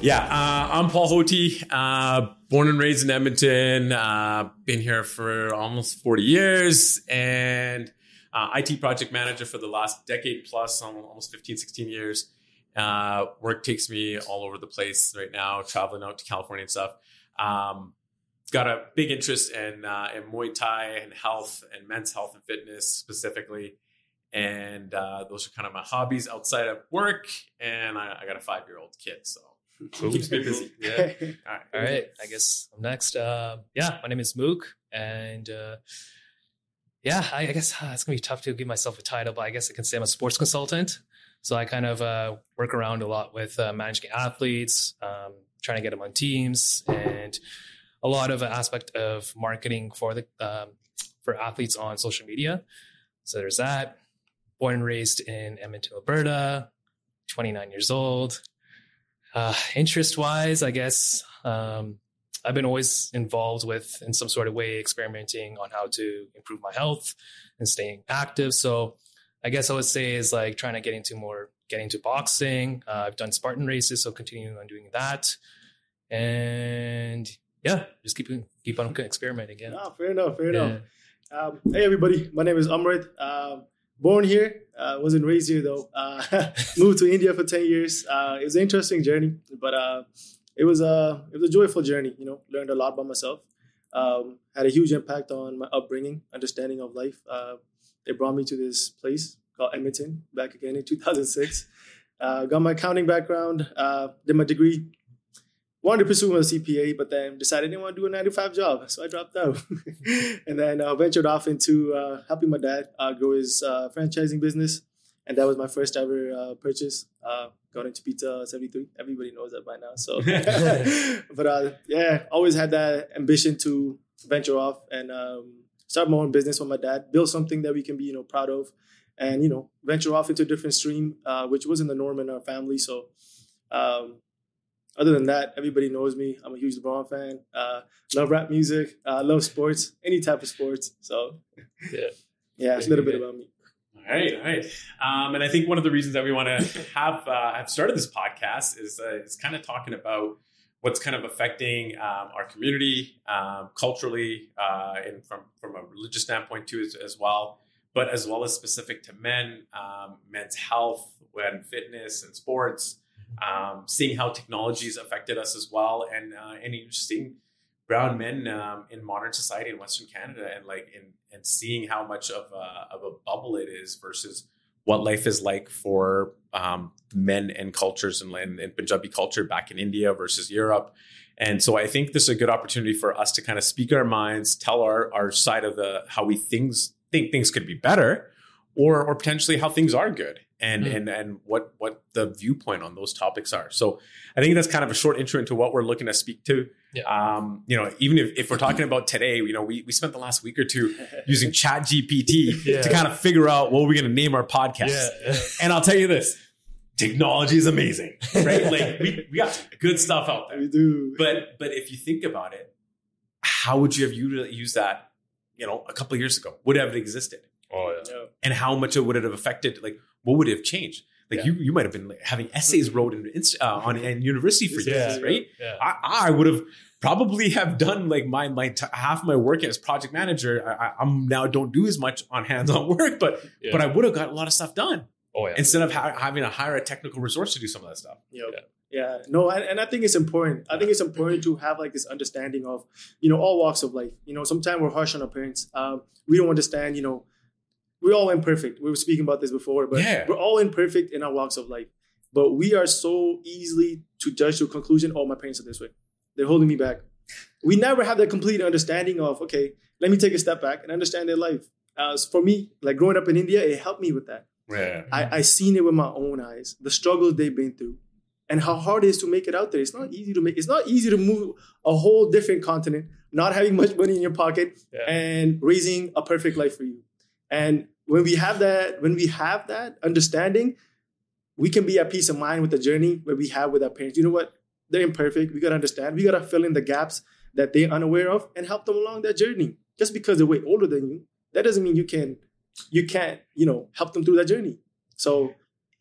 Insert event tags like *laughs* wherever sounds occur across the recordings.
Yeah, uh, I'm Paul Hoti, uh, born and raised in Edmonton. Uh, been here for almost 40 years and uh, IT project manager for the last decade plus, almost 15, 16 years. Uh, work takes me all over the place right now, traveling out to California and stuff. Um, got a big interest in, uh, in Muay Thai and health and men's health and fitness specifically. And those are kind of my hobbies outside of work. And I, I got a five year old kid. So *laughs* Keeps me busy. Yeah. *laughs* All right. All right. I guess I'm next. Uh, yeah, my name is Mukh, and uh, yeah, I, I guess uh, it's gonna be tough to give myself a title, but I guess I can say I'm a sports consultant. So I kind of uh, work around a lot with uh, managing athletes, um, trying to get them on teams, and a lot of aspect of marketing for the um, for athletes on social media. So there's that. Born and raised in Edmonton, Alberta. 29 years old. Uh, interest wise, I guess um, I've been always involved with, in some sort of way, experimenting on how to improve my health and staying active. So I guess I would say is like trying to get into more, getting into boxing. Uh, I've done Spartan races, so continuing on doing that. And yeah, just keep keep on *laughs* experimenting. Yeah. No, fair enough. Fair yeah. enough. Um, hey everybody, my name is Amrit. Um, born here, uh, wasn't raised here though. Uh, *laughs* moved to India for ten years. Uh, it was an interesting journey, but uh, it was a it was a joyful journey. You know, learned a lot about myself. Um, had a huge impact on my upbringing, understanding of life. Uh, it brought me to this place called Edmonton back again in 2006. Uh, got my accounting background, did my degree wanted to pursue my CPA, but then decided I didn't want to do a nine to five job, so I dropped out, *laughs* and then uh, ventured off into uh, helping my dad uh, grow his uh, franchising business, and that was my first ever uh, purchase. Uh, going into Pizza Seventy Three, everybody knows that by now. So, *laughs* *laughs* but yeah, always had that ambition to venture off and um, start my own business with my dad, build something that we can be you know proud of, and you know venture off into a different stream, which wasn't the norm in our family. So. Um, other than that, everybody knows me. I'm a huge LeBron fan. Uh, love rap music. Uh, love sports, any type of sports. So, yeah, yeah, it's a little bit about me. All right, all right. Um, and I think one of the reasons that we want to have uh, have started this podcast is uh, is kind of talking about what's kind of affecting um, our community um, culturally uh, and from from a religious standpoint too as, as, well, but as well as specific to men, um, men's health and fitness and sports um, seeing how technology has affected us as well, and uh, and seeing brown men um, in modern society in Western Canada, and like in and seeing how much of a, of a bubble it is versus what life is like for um, men and cultures and, and, Punjabi culture back in India versus Europe. And so I think this is a good opportunity for us to kind of speak our minds, tell our, our side of the how we things think things could be better, or or potentially how things are good and mm. and and what what the viewpoint on those topics are. So I think that's kind of a short intro into what we're looking to speak to. Yeah. Um, you know, even if, if we're talking about today, you know, we, we spent the last week or two *laughs* using Chat GPT yeah. to kind of figure out what we're going to name our podcast. Yeah. *laughs* And I'll tell you this. Technology is amazing, right? like *laughs* we, we got good stuff out there. We do. But but if you think about it, how would you have used that, you know, a couple years ago? Would it have existed? Oh yeah. And how much it would it have affected? Like, what would it have changed? Like yeah. you, you might have been having essays wrote in, uh, on *laughs* in university for yeah, years, right? Yeah. I, I would have probably have done like my my t- half my work as project manager. I, am now don't do as much on hands on *laughs* work, but yeah. but I would have got a lot of stuff done. Oh yeah. Instead of ha- having to hire a technical resource to do some of that stuff. Yep. Yeah. Yeah, no, and, and I think it's important. I think it's important to have like this understanding of, you know, all walks of life. You know, sometimes we're harsh on our parents. Um, we don't understand, you know, we're all imperfect. We were speaking about this before, but yeah. we're all imperfect in our walks of life. But we are so easily to judge to a conclusion, oh, my parents are this way. They're holding me back. We never have that complete understanding of, okay, let me take a step back and understand their life. As for me, like growing up in India, it helped me with that. Yeah. I, I seen it with my own eyes, the struggles they've been through, and how hard it is to make it out there. It's not easy to make. It's not easy to move a whole different continent, not having much money in your pocket, yeah. and raising a perfect life for you. And when we have that, when we have that understanding, we can be at peace of mind with the journey where we have with our parents. You know what? They're imperfect. We gotta understand. We gotta fill in the gaps that they're unaware of and help them along that journey. Just because they're way older than you, that doesn't mean you can you can't, you know, help them through that journey. So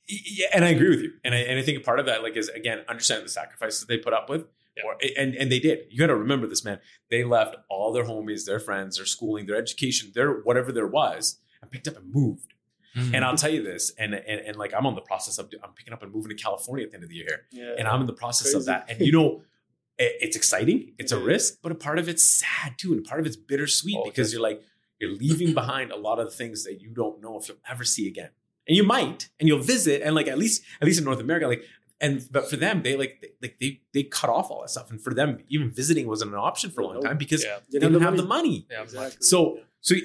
Yeah, and I agree with you. And I, and I think part of that, like, is again understanding the sacrifices they put up with, Yeah. or and and they did. You got to remember this, man. They left all their homies, their friends, their schooling, their education, their whatever there was, and picked up and moved. Mm-hmm. And I'll tell you this, and and and like I'm on the process of I'm picking up and moving to California at the end of the year, Yeah. and I'm in the process of that. And you know, *laughs* it, it's exciting, it's a risk, but a part of it's sad too, and part of it's bittersweet Oh, because you're like you're leaving behind a lot of the things that you don't know if you'll ever see again. And you might, and you'll visit, and like at least at least in North America, like and but for them, they like they, like they they cut off all that stuff, and for them, even visiting wasn't an option for a long Nope. time because yeah, they didn't have the money. yeah, Exactly. So so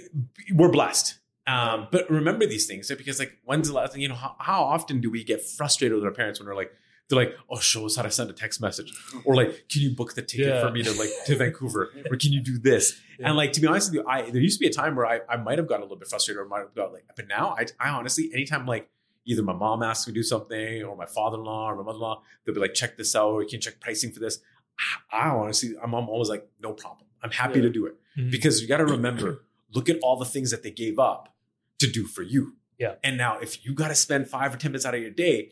we're blessed. Um, but remember these things because like when's the last you know how, how often do we get frustrated with our parents when they're like they're like oh show us how to send a text message or like can you book the ticket Yeah. for me to like to Vancouver or can you do this Yeah. and like to be honest with you I there used to be a time where I, I might have gotten a little bit frustrated or might have got like but now I, I honestly anytime like either my mom asks me to do something or my father-in-law or my mother-in-law they'll be like check this out or you can check pricing for this I, I honestly I'm, I'm always like no problem I'm happy Yeah. to do it Mhm. because you got to remember look at all the things that they gave up to do for you Yeah. and now if you got to spend five or ten minutes out of your day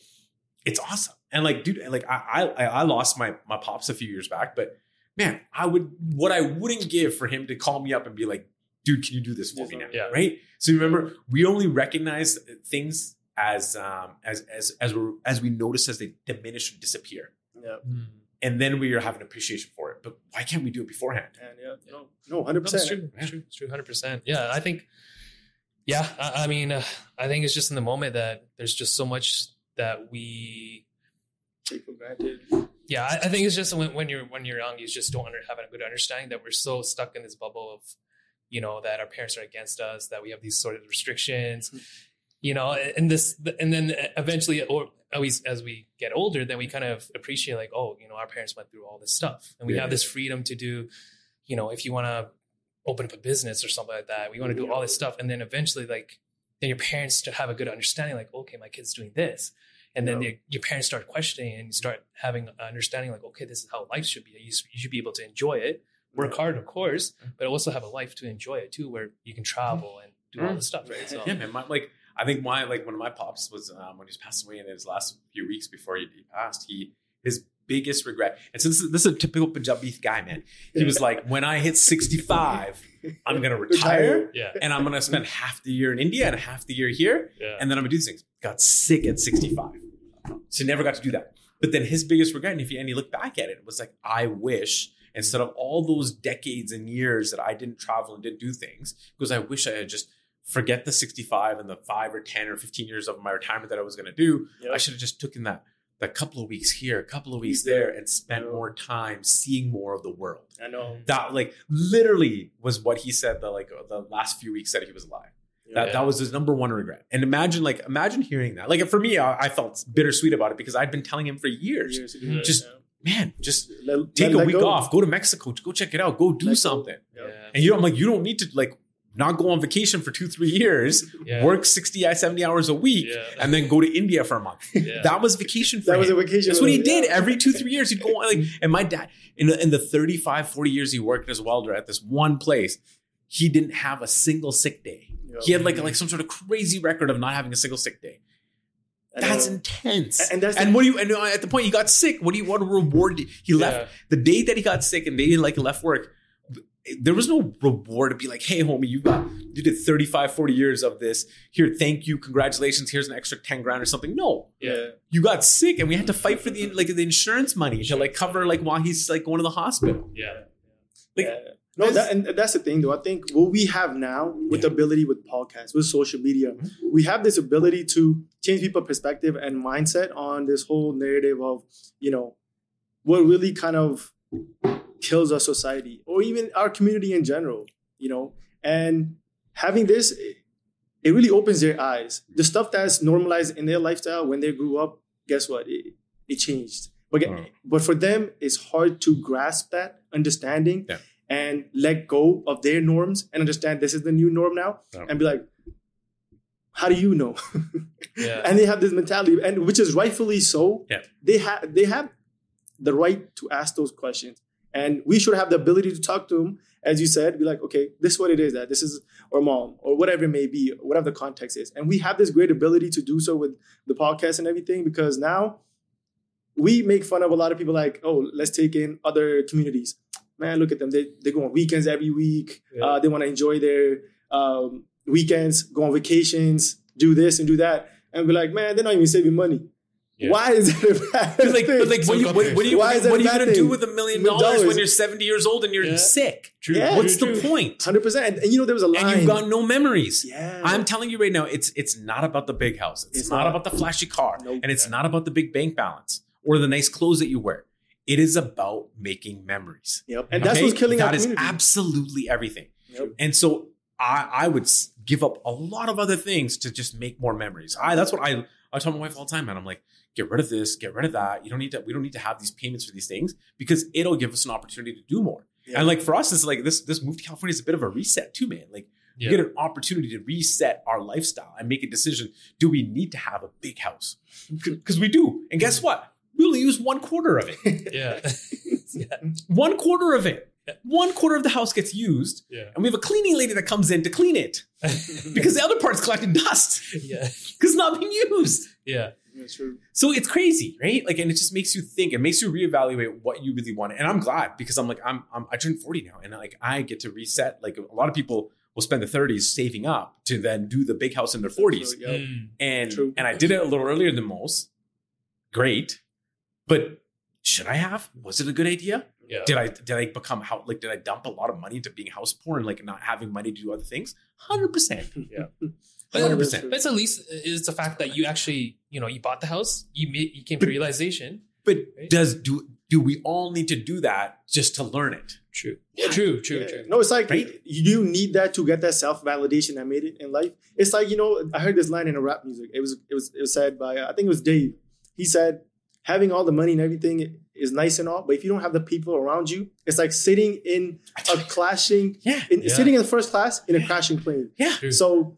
it's awesome and like dude like i i, I lost my my pops a few years back but man i would what i wouldn't give for him to call me up and be like dude can you do this for me now Yeah. right so remember we only recognize things as um as as as we as we notice as they diminish or disappear yeah. Mhm. And then we are having appreciation for it but why can't we do it beforehand And yeah, no, no, hundred No, it's percent. true. It's true. It's true. Hundred percent. Yeah, I think. Yeah, I, I mean, uh, I think it's just in the moment that there's just so much that we. Take for granted. Yeah, I, I think it's just when, when you're when you're young, you just don't under, have a good understanding that we're so stuck in this bubble of, you know, that our parents are against us, that we have these sort of restrictions, you know, and this, and then eventually, or always as we get older, then we kind of appreciate like, oh, you know, our parents went through all this stuff, and we Yeah. have this freedom to do, you know, if you want to open up a business or something like that, we want to do all this stuff, and then eventually, like, then your parents to have a good understanding, like, okay, my kid's doing this. And then Yeah. the, your parents start questioning and you start having an understanding, like, okay, this is how life should be. You, you should be able to enjoy it, work hard, of course, mm-hmm. but also have a life to enjoy it too, where you can travel and do all this mm. stuff, right? So, Yeah, man. My, like I think my like one of my pops was um, when he was passing away in his last few weeks before he, he passed. He his biggest regret, and so this is this is a typical Punjabi guy, man. He was like, when I hit sixty five, I'm gonna *laughs* retire, yeah, and I'm gonna spend half the year in India and half the year here, yeah. and then I'm gonna do these things. Got sick at sixty five, so he never got to do that. But then his biggest regret, and if you and he looked back at it, it was like, I wish instead of all those decades and years that I didn't travel and didn't do things, because I wish I had just forget the 65 and the five or 10 or 15 years of my retirement that I was going to do. Yep. I should have just taken that that couple of weeks here, a couple of weeks there, and spent Yeah. more time seeing more of the world. I know. That like literally was what he said the like the last few weeks that he was alive. That, Yeah. that was his number one regret. And imagine like imagine hearing that. Like for me, I, I felt bittersweet about it because I'd been telling him for years, Years to do it, Just- yeah. man, just Let- take let- a let week go. off, go to Mexico, go check it out, go do Let go. something. Yeah. yeah. And you know, I'm like, you don't need to like not go on vacation for two, three years, Yeah. work 60, 70 hours a week, Yeah. and then go to India for a month. *laughs* Yeah. That was vacation for That was a vacation. That's what he did yeah. every two, three years. He'd go on like, *laughs* and my dad, in the, in the 35, 40 years he worked as a welder at this one place, he didn't have a single sick day. Yeah. He had like like some sort of crazy record of not having a single sick day. I That's know. intense. And that's and what do you? And uh, at the point he got sick, what do you? want to reward? He left Yeah. the day that he got sick and they didn't like left work. There was no reward to be like, hey, homie, you got you did 35, 40 years of this. Here, thank you, congratulations. Here's an extra 10 grand or something. No, Yeah. you got sick and we had to fight for the like the insurance money to like cover like while he's like going to the hospital. Yeah. Like, Yeah. No, that, and that's the thing, though. I think what we have now with the ability with podcasts, with social media, mm-hmm. we have this ability to change people's perspective and mindset on this whole narrative of, you know, what really kind of kills our society or even our community in general, you know. And having this, it, really opens their eyes. The stuff that's normalized in their lifestyle when they grew up, guess what? It, it changed. But, Wow. Mm. but for them, it's hard to grasp that understanding Yeah. and let go of their norms and understand this is the new norm now and be like, how do you know? *laughs* Yeah. and they have this mentality, and which is rightfully so. Yeah. They have they have the right to ask those questions. And we should have the ability to talk to them, as you said, be like, okay, this is what it is. That this is or mom or whatever it may be, whatever the context is, and we have this great ability to do so with the podcast and everything because now we make fun of a lot of people like, oh, let's take in other communities. Man, look at them. They, they go on weekends every week. Yeah. Uh, they want to enjoy their um, weekends, go on vacations, do this and do that. And we're like, man, they're not even saving money. Yeah. Why is it a bad like, but like, thing? what, you, what, what do you, what are you going to do with a million dollars when you're 70 years old and you're Yeah. sick? True. Yeah. What's True, the true. point? 100%. And, and you know, there was a line. And you've got no memories. yeah. I'm telling you right now, it's it's not about the big house. It's, It's not, not. about the flashy car, Nope. and it's not about the big bank balance or the nice clothes that you wear. It is about making memories. Yep. And that's what's killing That is community. absolutely everything. Yep. And so I, I would give up a lot of other things to just make more memories. I that's what I I tell my wife all the time, man. I'm like, get rid of this, get rid of that. You don't need to. We don't need to have these payments for these things because it'll give us an opportunity to do more. Yeah. And like for us, it's like this this move to California is a bit of a reset too, man. Like Yeah. we get an opportunity to reset our lifestyle and make a decision. Do we need to have a big house? Because we do. And guess what? We only use one quarter of it. *laughs* Yeah. yeah. *laughs* One quarter of it. One quarter of the house gets used, Yeah. and we have a cleaning lady that comes in to clean it *laughs* because the other part's collecting dust Yeah. because it's not being used. Yeah. That's true. So it's crazy, right? Like, and it just makes you think. It makes you reevaluate what you really want. And I'm glad because I'm like, I'm, I'm I turned 40 now, and like I get to reset. Like a lot of people will spend the 30s saving up to then do the big house in their 40s, Yep. Mm. and True. and I did it a little earlier than most. Great, but should I have? Was it a good idea? Yeah. Did I did I become how like did I dump a lot of money into being house poor and like not having money to do other things? Hundred percent. *laughs* But, Hundred that's percent. true. but it's at least it's the fact that you actually, you know, you bought the house, you made, you came to realization. But Right. does do do we all need to do that just to learn it? True. Yeah. True. True. Yeah. True. No, it's like Right? you need that to get that self validation that made it in life. It's like you know, I heard this line in a rap music. It was it was it was said by uh, I think it was Dave. He said, "Having all the money and everything is nice and all, but if you don't have the people around you, it's like sitting in a clashing, Yeah. in, Yeah. sitting in the first class in a crashing plane. Yeah. True. So,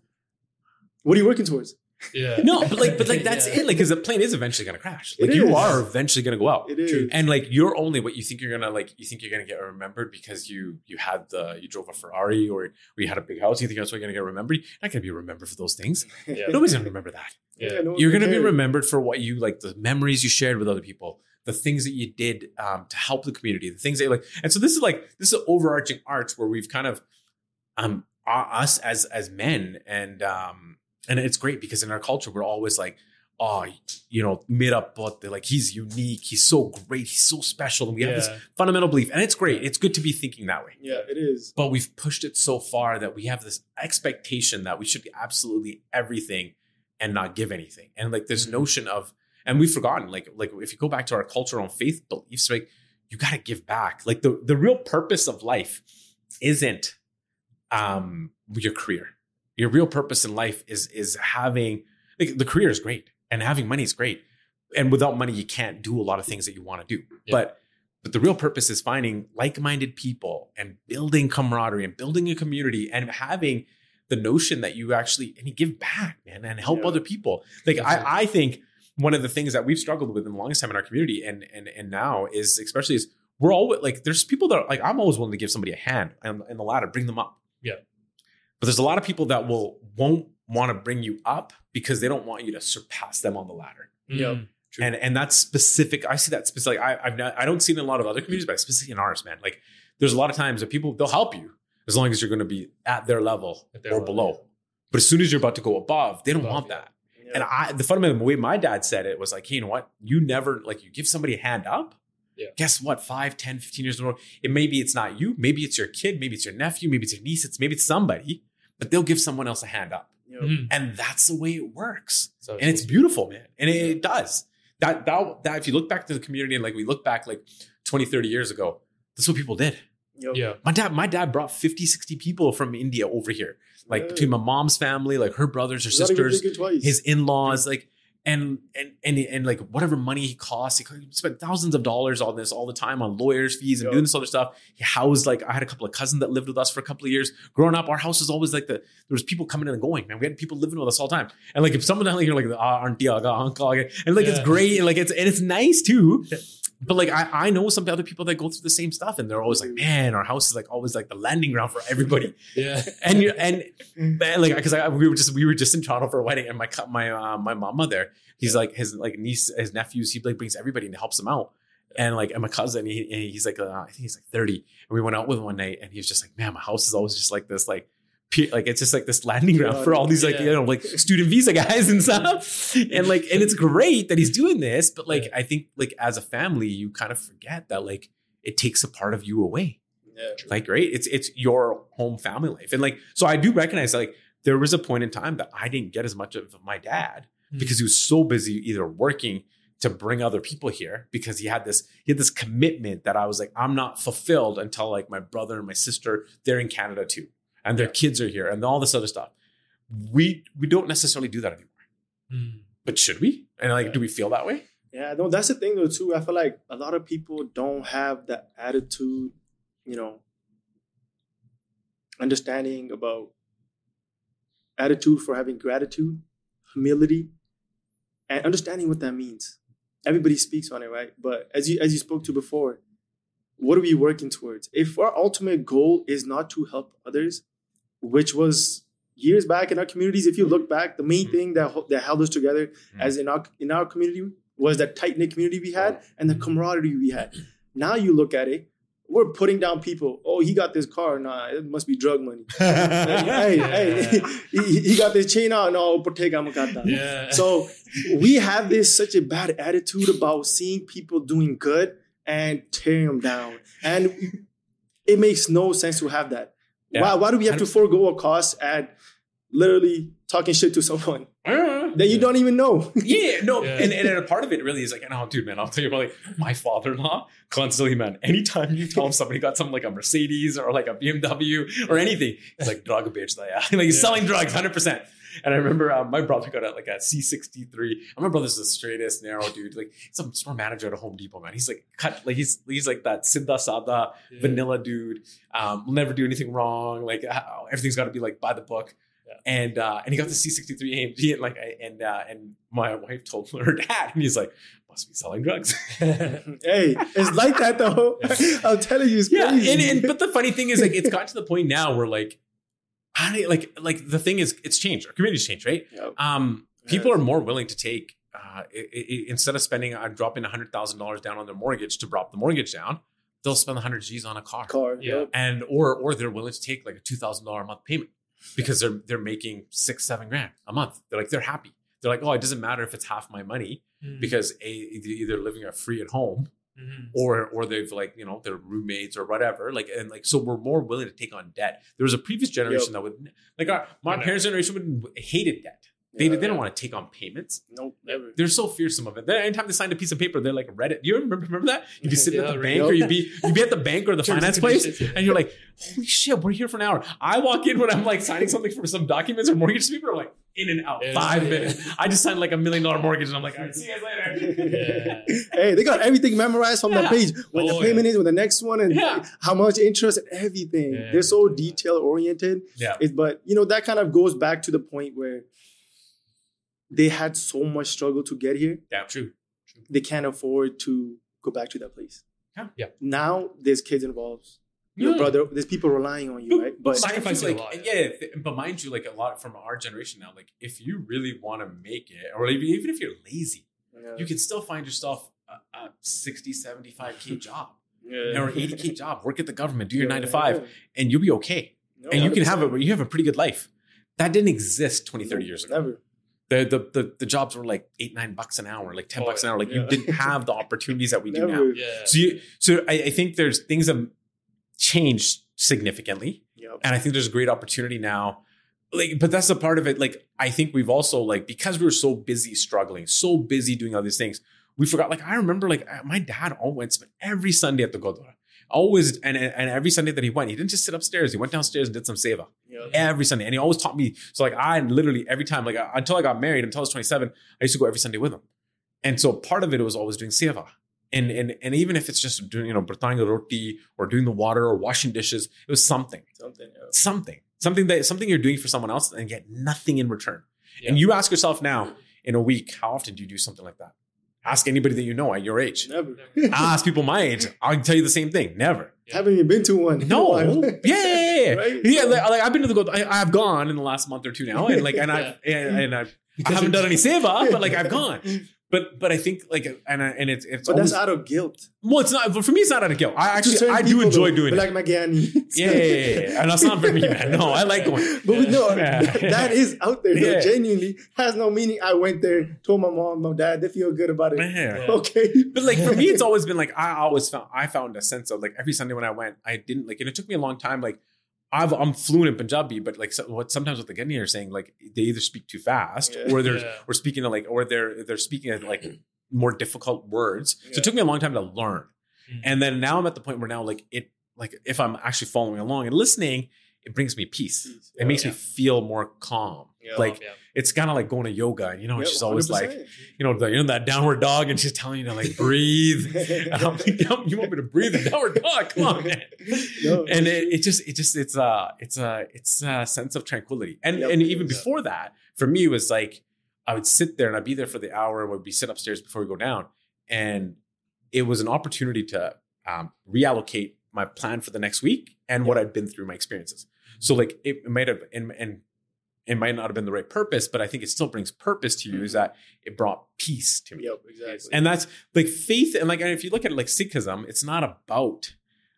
what are you working towards? Yeah. No, but like but like that's *laughs* Yeah. it. Like because the plane is eventually gonna crash. Like It you is. are eventually gonna go out. It is. And like you're only what you think you're gonna like you think you're gonna get remembered because you you had the you drove a Ferrari or, or you had a big house. You think that's why you're gonna get remembered. You're not gonna be remembered for those things. *laughs* Yeah. Nobody's gonna remember that. Yeah. no You're gonna be remembered for what you like, the memories you shared with other people, the things that you did um, to help the community, the things that you like. And so this is like this is overarching arts where we've kind of um uh, us as as men and um and it's great because in our culture we're always like oh you know made up but like he's unique. He's so great. He's so special. And we have this fundamental belief. And it's great. It's good to be thinking that way. Yeah, it is. but we've pushed it so far that we have this expectation that we should be absolutely everything and not give anything. And like this Mhm. notion of and we've forgotten like like if you go back to our cultural and faith beliefs like you got to give back. Like the the real purpose of life isn't um your career your real purpose in life is is having like the career is great and having money is great and without money you can't do a lot of things that you want to do Yeah. but but the real purpose is finding like-minded people and building camaraderie and building a community and having the notion that you actually and you give back man and help Yeah. other people like. I, I think one of the things that we've struggled with in the longest time in our community and and and now is especially is we're all like there's people that are like i'm always willing to give somebody a hand and, in the ladder bring them up Yeah. But there's a lot of people that will won't want to bring you up because they don't want you to surpass them on the ladder Yep. Mm. True. and and that's specific. I see that specific. I, I've not, I don't see it in a lot of other communities, but specifically in ours, man. Like there's a lot of times that people they'll help you as long as you're going to be at their level At their or level, below. But as soon as you're about to go above, they don't Above, want that. Yeah. And I, the fundamental way my dad said it was like, hey, you know what? You never like you give somebody a hand up. Yeah. Guess what? 5, 10, 15 years old. It maybe it's not you. Maybe it's your kid. Maybe it's your nephew. Maybe it's your niece. It's maybe it's somebody. But they'll give someone else a hand up, Yep. Mhm. and that's the way it works So and it's beautiful man and it, it does that, that that if you look back to the community and like we look back like 20 30 years ago that's what people did Yep. yeah. my dad my dad brought 50 60 people from india over here like Yeah. between my mom's family like her brothers her Not even sisters his in-laws like and and and and like whatever money he costs, he spent thousands of dollars on this all the time on lawyers' fees and Yep. doing this other stuff. He housed like I had a couple of cousins that lived with us for a couple of years. Growing up, our house was always like the there was people coming in and going. Man, we had people living with us all the time. And like if someone like you're like ah, auntie, aga, uncle, and like it's great, and like it's and it's nice too. *laughs* but like I, I know some other people that go through the same stuff and they're always like man our house is like always like the landing ground for everybody. Yeah. *laughs* and you and man, like because we were just we were just in Toronto for a wedding and my my uh, my mama there. He's like his like niece his nephews he like brings everybody and helps them out. And like and my cousin he, he's like uh, I think he's like 30 and we went out with him one night and he was just like man my house is always just like this like like it's just like this landing ground for all these like Yeah. you know like student visa *laughs* guys and stuff. And like and it's great that he's doing this but like I think like as a family you kind of forget that like it takes a part of you away. Yeah. like right? It's it's your home family life. And like so i do recognize like there was a point in time that i didn't get as much of my dad Mm. because he was so busy either working to bring other people here because he had this he had this commitment that i was like i'm not fulfilled until like my brother and my sister they're in canada too and their kids are here and all this other stuff we we don't necessarily do that anymore Mm. but should we and like do we feel that way Yeah, no, that's the thing though too. I feel like a lot of people don't have that attitude, you know, understanding about attitude for having gratitude, humility, and understanding what that means. Everybody speaks on it, right? But as you as you spoke to before, what are we working towards? If our ultimate goal is not to help others, which was years back in our communities, if you look back, the main Mhm. thing that that held us together Mhm. as in our in our community was that tight knit community we had and the camaraderie we had. Now you look at it, we're putting down people. Oh, he got this car. Nah, it must be drug money. *laughs* hey, hey, *laughs* he, he got this chain out. No. Yeah. So we have this such a bad attitude about seeing people doing good and tearing them down. And it makes no sense to have that. Yeah. Why, why do we have to forego a cost at literally talking shit to someone *laughs* that you don't even know? *laughs* Yeah, no, Yeah. And, and a part of it really is like, and oh, dude, man, I'll tell you about like my father-in-law constantly, man. Anytime you tell him somebody got something like a Mercedes or like a BMW or anything, he's like, drug a bitch, like, *laughs* like he's Yeah. selling drugs, hundred percent. *laughs* And I remember uh, my brother got a, like a C63. And my brother's the straightest, narrow dude. Like he's a store manager at a Home Depot, man. He's like cut, like he's he's like that Siddha Sada Yeah. vanilla dude. Um, will never do anything wrong. Like uh, everything's got to be like by the book. Yeah. And uh, and he got the C63 AMG and like I- and uh, and my wife told *laughs* her dad and he's like must be selling drugs. *laughs* hey, it's like that though. I'm telling you, it's yeah, crazy. and, and but the funny thing is like it's got to the point now where like how do you, like like the thing is it's changed. Our community's changed, right? Yep. Um, people are more willing to take uh, i i instead of spending uh, dropping hundred thousand dollars down on their mortgage to drop the mortgage down, they'll spend hundred G's on a car. car. Yeah. Yep. and or or they're willing to take like a two thousand dollar a month payment because they're they're making six seven grand a month. They're like they're happy. They're like, oh, it doesn't matter if it's half my money Mm. because a either- either living a free at home Mhm. or or they've like you know they're roommates or whatever. Like and like so we're more willing to take on debt. There was a previous generation that would like our my Yeah. parents' generation would hated debt. They, Yeah. they don't want to take on payments. Nope, never. They're so fearsome of it. Then anytime they signed a piece of paper, they're like read it. Do you remember remember that? If You'd be *laughs* sitting Yeah, at the right. bank or you'd be you'd be at the bank or the *laughs* finance place and you're like, holy shit, we're here for an hour. I walk in when I'm like signing something for some documents or mortgage paper, I'm like in and out, Yeah. five Yeah. minutes. I just signed like a million dollar mortgage and I'm like, all right, see you guys later. Yeah. hey, they got everything memorized from Yeah. the page. When Oh, the payment yeah. is, when the next one, and Yeah. how much interest and everything. Yeah. They're so detail oriented. Yeah. It, but you know that kind of goes back to the point where they had so much struggle to get here. Yeah, true. true. They can't afford to go back to that place. Yeah. Yeah. Now there's kids involved. Your Yeah. brother, there's people relying on you, right? But mind you, a like, lot, yeah. yeah. but mind you, like a lot from our generation now, like if you really want to make it, or even, even if you're lazy, yeah. you can still find yourself a, a 60, 75K *laughs* job Yeah. or 80K job, work at the government, do your Yeah, nine to five, yeah. and you'll be okay. No, and you can have 100%. a, you have a pretty good life. That didn't exist 20, 30 years ago. Never. The, the, the, the jobs were like eight, nine bucks an hour, like 10 Oh, bucks an hour. Like yeah. you didn't *laughs* have the opportunities that we do now. Yeah. So you, so I, I think there's things have changed significantly. Yep. and I think there's a great opportunity now. Like, but that's a part of it. Like, I think we've also like because we were so busy struggling, so busy doing all these things, we forgot. Like, I remember like uh, my dad always spent every Sunday at the Gurdwara. Always and and every Sunday that he went, he didn't just sit upstairs. He went downstairs and did some seva Yep. every Sunday, and he always taught me. So like I literally every time, like until I got married, until I was 27, I used to go every Sunday with him. And so part of it was always doing seva. And, and and even if it's just doing, you know, bratanga roti or doing the water or washing dishes, it was something Something. yeah. something something that something you're doing for someone else and get nothing in return and you ask yourself now in a week how often do you do something like that Ask anybody that you know at your age. Never. *laughs* Ask people my age. I'll tell you the same thing. Never. Haven't even been to one. No. *laughs* while. Yeah, yeah, yeah. Right? Yeah, like, like, I've been to the gold. I, I've gone in the last month or two now, and like, and *laughs* I and, and I, I haven't done any seva, but like I've gone. But but I think like and I, and it's it's But always, that's out of guilt. well, it's not But for me. It's not out of guilt. I actually I do enjoy though, doing it. Like Magani. yeah, yeah, yeah, yeah. and that's not for me, man. *laughs* No, I like going. But we know Yeah. *laughs* that, is out there. though. Genuinely has no meaning. I went there, told my mom, my dad, they feel good about it. Yeah. *laughs* Okay. But like for me, it's always been like I always found I found a sense of like every Sunday when I went, I didn't like, and it took me a long time. Like I've, I'm fluent in Punjabi, but like so, what sometimes what the Granthi are saying, like they either speak too fast Yeah. or they're Yeah. or speaking to like or they're they're speaking at like more difficult words. So it took me a long time to learn, Mhm. and then now I'm at the point where now like it like if I'm actually following along and listening, it brings me peace. It makes me feel more calm. Yeah. Like Yeah. it's kind of like going to yoga, and you know, Yep, she's always like, 100%. you know, the, you know that downward dog, and she's telling you to like breathe. *laughs* And I'm like, "Yo, you want me to breathe in downward dog? Come on, man. *laughs* No, and it, it just, it just, it's a, it's a, it's a sense of tranquility. And Yep. and even Yeah. before that, for me, it was like I would sit there and I'd be there for the hour, and would be sit upstairs before we go down, and it was an opportunity to um, reallocate my plan for the next week and what I'd been through my experiences. So like it might have, and and it might not have been the right purpose, but I think it still brings purpose to you. Is that it brought peace to me. Yep, exactly. And that's like faith, and like and if you look at it like Sikhism, it's not about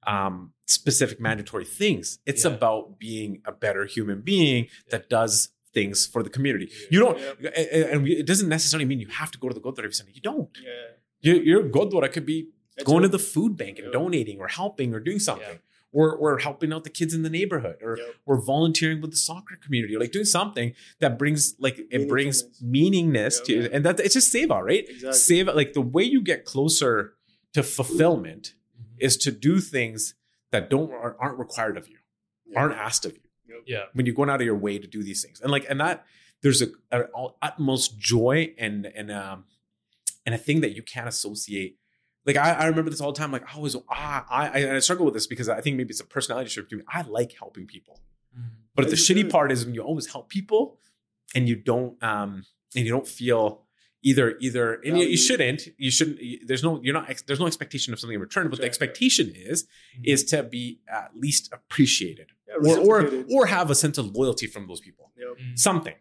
um, specific mandatory things. It's Yeah. about being a better human being that does things for the community. Yeah. You don't, Yep. and it doesn't necessarily mean you have to go to the Gurdwara every Sunday. You don't. yeah. Your, your Gurdwara could be going to the food bank and donating or helping or doing something. Yeah. Or, or helping out the kids in the neighborhood, or Yep. or volunteering with the soccer community, or like doing something that brings like it brings Meaningfulness. meaningness Yeah. to, and that it's just seva, right? Exactly. save like the way you get closer to fulfillment is to do things that don't aren't aren't required of you Yeah. aren't asked of you Yeah. when you're going out of your way to do these things and like and that there's a, a utmost joy and and um and a thing that you can't associate like I, I remember this all the time like i was ah, I, I i struggle with this because i think maybe it's a personality shift to me i like helping people but the shitty should. part is when you always help people and you don't um and you don't feel either either and you, you shouldn't you shouldn't you- there's no you're not ex- there's no expectation of something in return but the Right, right. expectation is Mm-hmm. is to be at least appreciated Yeah, or or or have a sense of loyalty from those people Yep. Mm. something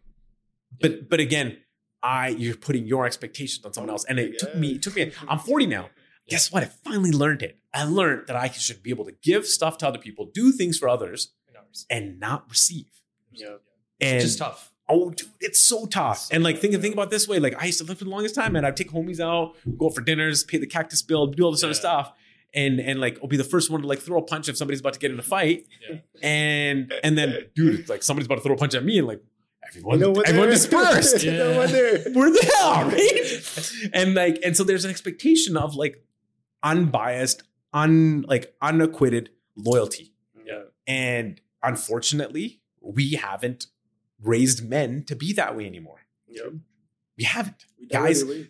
but but again i you're putting your expectations on someone else and it took me it took me i'm 40 now guess what i finally learned it i learned that i should be able to give stuff to other people do things for others and not receive Yeah. and Just tough. Oh, dude, it's so tough. And like, think think about this way. Like, I used to live for the longest time, man. I'd take homies out, go out for dinners, pay the cactus bill, do all this other Yeah. stuff, and and like, I'll be the first one to like throw a punch if somebody's about to get in a fight, Yeah. and and then, dude, it's like somebody's about to throw a punch at me, and like everyone, No one everyone dispersed. Yeah. *laughs* no one *laughs* there. We're the hell, right? and like, and so there's an expectation of like unbiased, un like unacquitted loyalty. Yeah. And unfortunately, we haven't raised men to be that way anymore. Yep. We haven't. We Guys, really-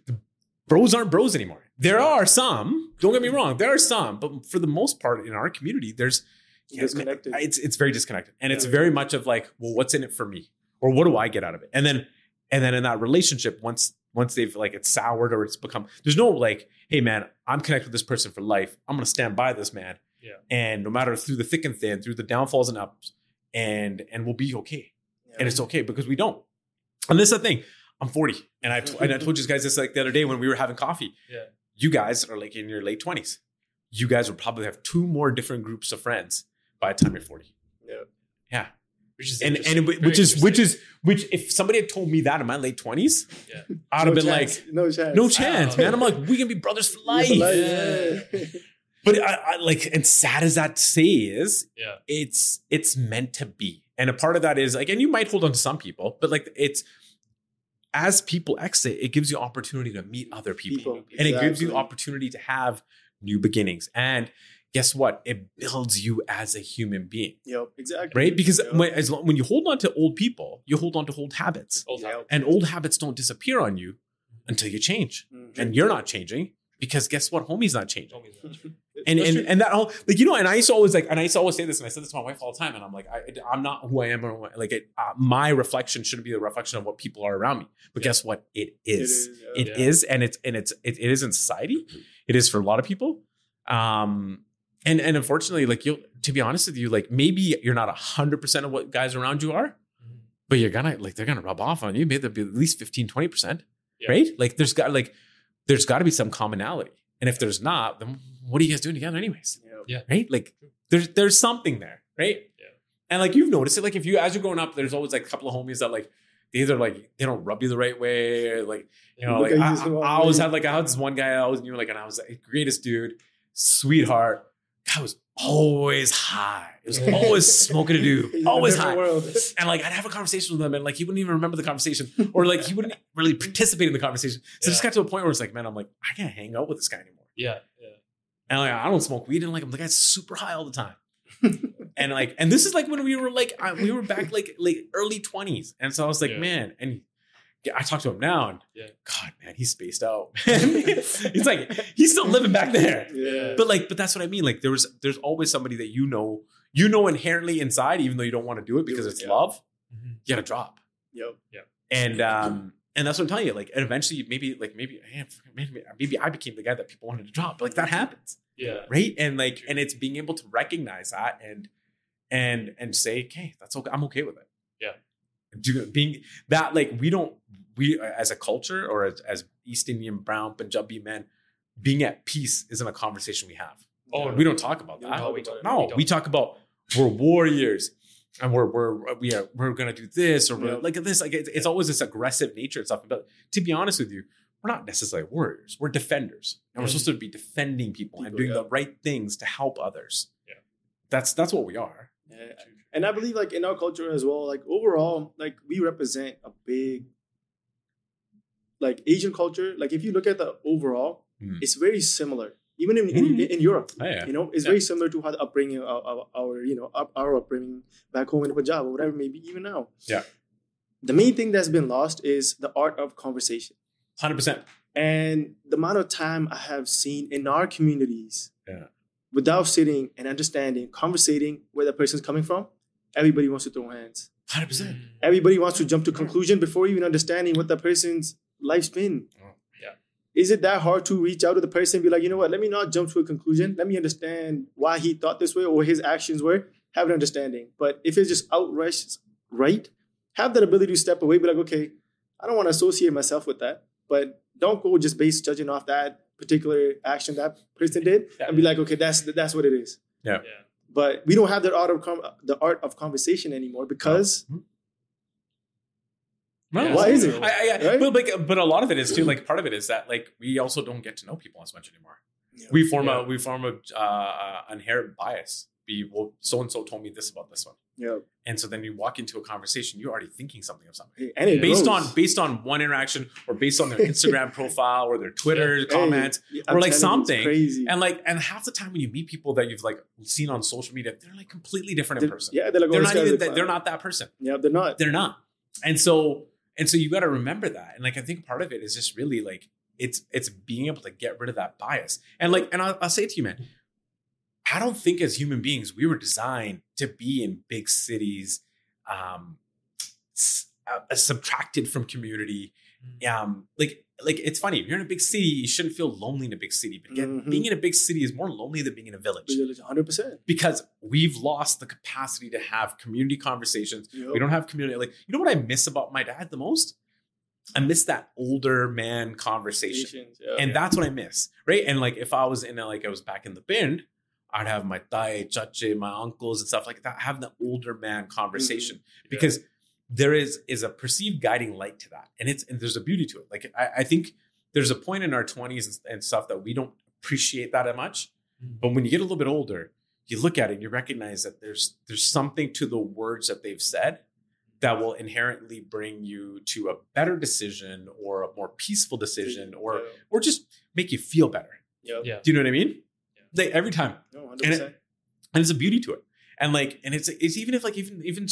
Bros aren't bros anymore. There are some, don't get me wrong, there are some, but for the most part in our community, there's Disconnected. It's it's very disconnected. And it's very much of like, well, what's in it for me? Or what do I get out of it? And then and then in that relationship, once once they've like it's soured or it's become there's no like, hey man, I'm connected with this person for life. I'm gonna stand by this man. Yeah. And no matter through the thick and thin, through the downfalls and ups, and and we'll be okay Yeah. and it's okay because we don't. And this is the thing. I'm 40, and I and I told you guys this like the other day when we were having coffee. Yeah. You guys are like in your late 20s. You guys will probably have two more different groups of friends by the time you're 40. Yeah. Yeah. Which is And interesting. and Very which is which is which if somebody had told me that in my late 20s, Yeah. I'd have been chance. like, no chance. no chance, man. I'm like, we can be brothers for life. For life, Yeah. yeah. But I, I like, and sad as that to say is, Yeah. it's it's meant to be and a part of that is like and you might hold on to some people but like it's as people exit it gives you opportunity to meet other people, People, and it gives you opportunity to have new beginnings and guess what it builds you as a human being Yep, exactly. right because Yep. when, as long, when you hold on to old people you hold on to old habits Old Yep. habit. and old habits don't disappear on you until you change Mhm. and you're not changing because guess what? Homie's not changing. Homie's not *laughs* true. And and, and that whole like you know, and I used to always like, and I used to always say this, and I said this to my wife all the time, and I'm like, I, I'm not who I am, or what- like it, uh, my reflection shouldn't be the reflection of what people are around me. But Yeah. guess what? It It is. is, yeah. It Yeah. is, and it's and it's it, it is in society. It is for a lot of people. Um, and and unfortunately, like you, to be honest with you, like maybe you're not hundred percent of what guys around you are, Mhm. but you're gonna like they're gonna rub off on you. Maybe there'll be at least 15, 20 percent, Yeah. right? Like there's got like there's got to be some commonality, and if there's not, then what are you guys doing together, anyways? Yeah. Right? Like there's there's something there, right? Yeah. And like you've noticed it, like if you as you're growing up, there's always like a couple of homies that like they either like they don't rub you the right way, or like you know, like I, I, I always had like I had this one guy I always knew like, and I was like greatest dude, sweetheart. Guy was always high. It was *laughs* always smoking a dude, *laughs* He's in a always high. world. *laughs* And like I'd have a conversation with him, and like he wouldn't even remember the conversation, or like he wouldn't really participate in the conversation. So it just got to a point where it's like, man, I'm like, I can't hang out with this guy anymore. Yeah, yeah. And like I don't smoke weed, and like I'm the guy's super high all the time. and like, and this is like when we were like, I, we were back like like early twenties, and so I was like, Yeah. man, and I talked to him now, and Yeah. God, man, he's spaced out. *laughs* he's like, he's still living back there. Yeah. But like, but that's what I mean. Like, there was, there's always somebody that you know, you know inherently inside, even though you don't want to do it because it's yeah. love. Mhm. You got to drop, Yep. and um, and that's what I'm telling you. Like, and eventually, maybe, like, maybe, maybe, maybe I became the guy that people wanted to drop. Like that happens Yeah. right and like and it's being able to recognize that and and and say okay that's okay i'm okay with it Yeah. Do, being that like we don't we as a culture or as, as east indian brown punjabi men being at peace isn't a conversation we have Oh, we don't talk about that don't we about it. no we we, don't. talk about we're warriors and we're we're we are we're gonna do this or Yeah. like this like it's, it's always this aggressive nature and stuff but to be honest with you we're not necessarily warriors we're defenders and we're Mhm. supposed to be defending people, and doing yeah. the right things to help others Yeah. that's that's what we are Yeah. And I believe like in our culture as well, like overall, like we represent a big like Asian culture. Like if you look at the overall, Mm. it's very similar. Even in, in, Mhm. in Europe, oh, yeah you know, it's Yeah. very similar to how the upbringing of our, our you know our, our upbringing back home in Punjab or whatever, maybe even now. Yeah. The main thing that's been lost is the art of conversation. 100% And the amount of time I have seen in our communities, Yeah. Without sitting and understanding, conversating where the person's coming from, everybody wants to throw hands. 100% mm. Everybody wants to jump to conclusion before even understanding what the person's life's been. Oh, yeah. Is it that hard to reach out to the person and be like, you know what, let me not jump to a conclusion. Let me understand why he thought this way or his actions were. Have an understanding. But if it's just outright right, have that ability to step away, be like, okay, I don't want to associate myself with that. But don't go just based judging off that particular action that person did Yeah. and be like, okay, that's that's what it is. Yeah. But we don't have that art of com- the art of conversation anymore because No, Yeah. Why is it? I, I, Right? but like, but a lot of it is too. Like, part of it is that like we also don't get to know people as much anymore. We form Yeah. a we form a uh, inherent bias. Be well, so and so told me this about this one, yeah, and so then you walk into a conversation, you're already thinking something of something and it based on based on one interaction or based on their *laughs* Instagram profile or their Twitter Hey, comments. I'm or like you, it's something. crazy. And like, and half the time when you meet people that you've like seen on social media, they're like completely different in They're- person. Yeah, they're like, they're not even. That, they're not that person. Yeah, they're not. They're not. And so, and so you got to remember that. And like, I think part of it is just really like it's it's being able to get rid of that bias. And like, and I'll, I'll say to you, man, I don't think as human beings we were designed to be in big cities, um, s- uh, subtracted from community. Um, like like it's funny. If you're in a big city, you shouldn't feel lonely in a big city. But again, Mhm. being in a big city is more lonely than being in a village Hundred percent. because we've lost the capacity to have community conversations. We don't have community. Like, you know what I miss about my dad the most? I miss that older man conversation. Yeah. And that's what I miss. Right. And like, if I was in, a, like, I was back in the bin, I'd have my thai, chache, my uncles and stuff like that, have the older man conversation mm-hmm. because there is is a perceived guiding light to that. And it's, and there's a beauty to it. Like, I, I think there's a point in our 20s and, and stuff that we don't appreciate that much. Mm-hmm. But when you get a little bit older, you look at it and you recognize that there's there's something to the words that they've said that will inherently bring you to a better decision or a more peaceful decision or or just make you feel better. yeah. Yeah. Do you know what I mean? Like every time. And 100%. it- And it's a beauty to it. and like and it's it's even if like even even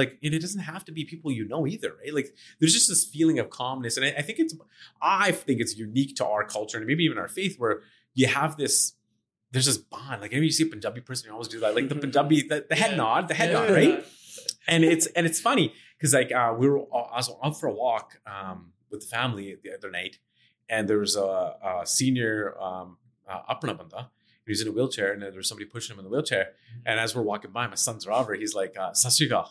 like and it doesn't have to be people you know either right like there's just this feeling of calmness and I, I think it's i think it's unique to our culture and maybe even our faith where you have this there's this bond like whenever you see a punjabi person you always do that like the punjabi the, the head Yeah. nod the head Yeah. nod right and it's and it's funny because like uh, we were I was out for a walk um, with the family the other night, and there was a, a senior um, uh, Apna banda. He was in a wheelchair, and there was somebody pushing him in the wheelchair. And as we're walking by, my son's Robert, he's like, uh, "Sasrika."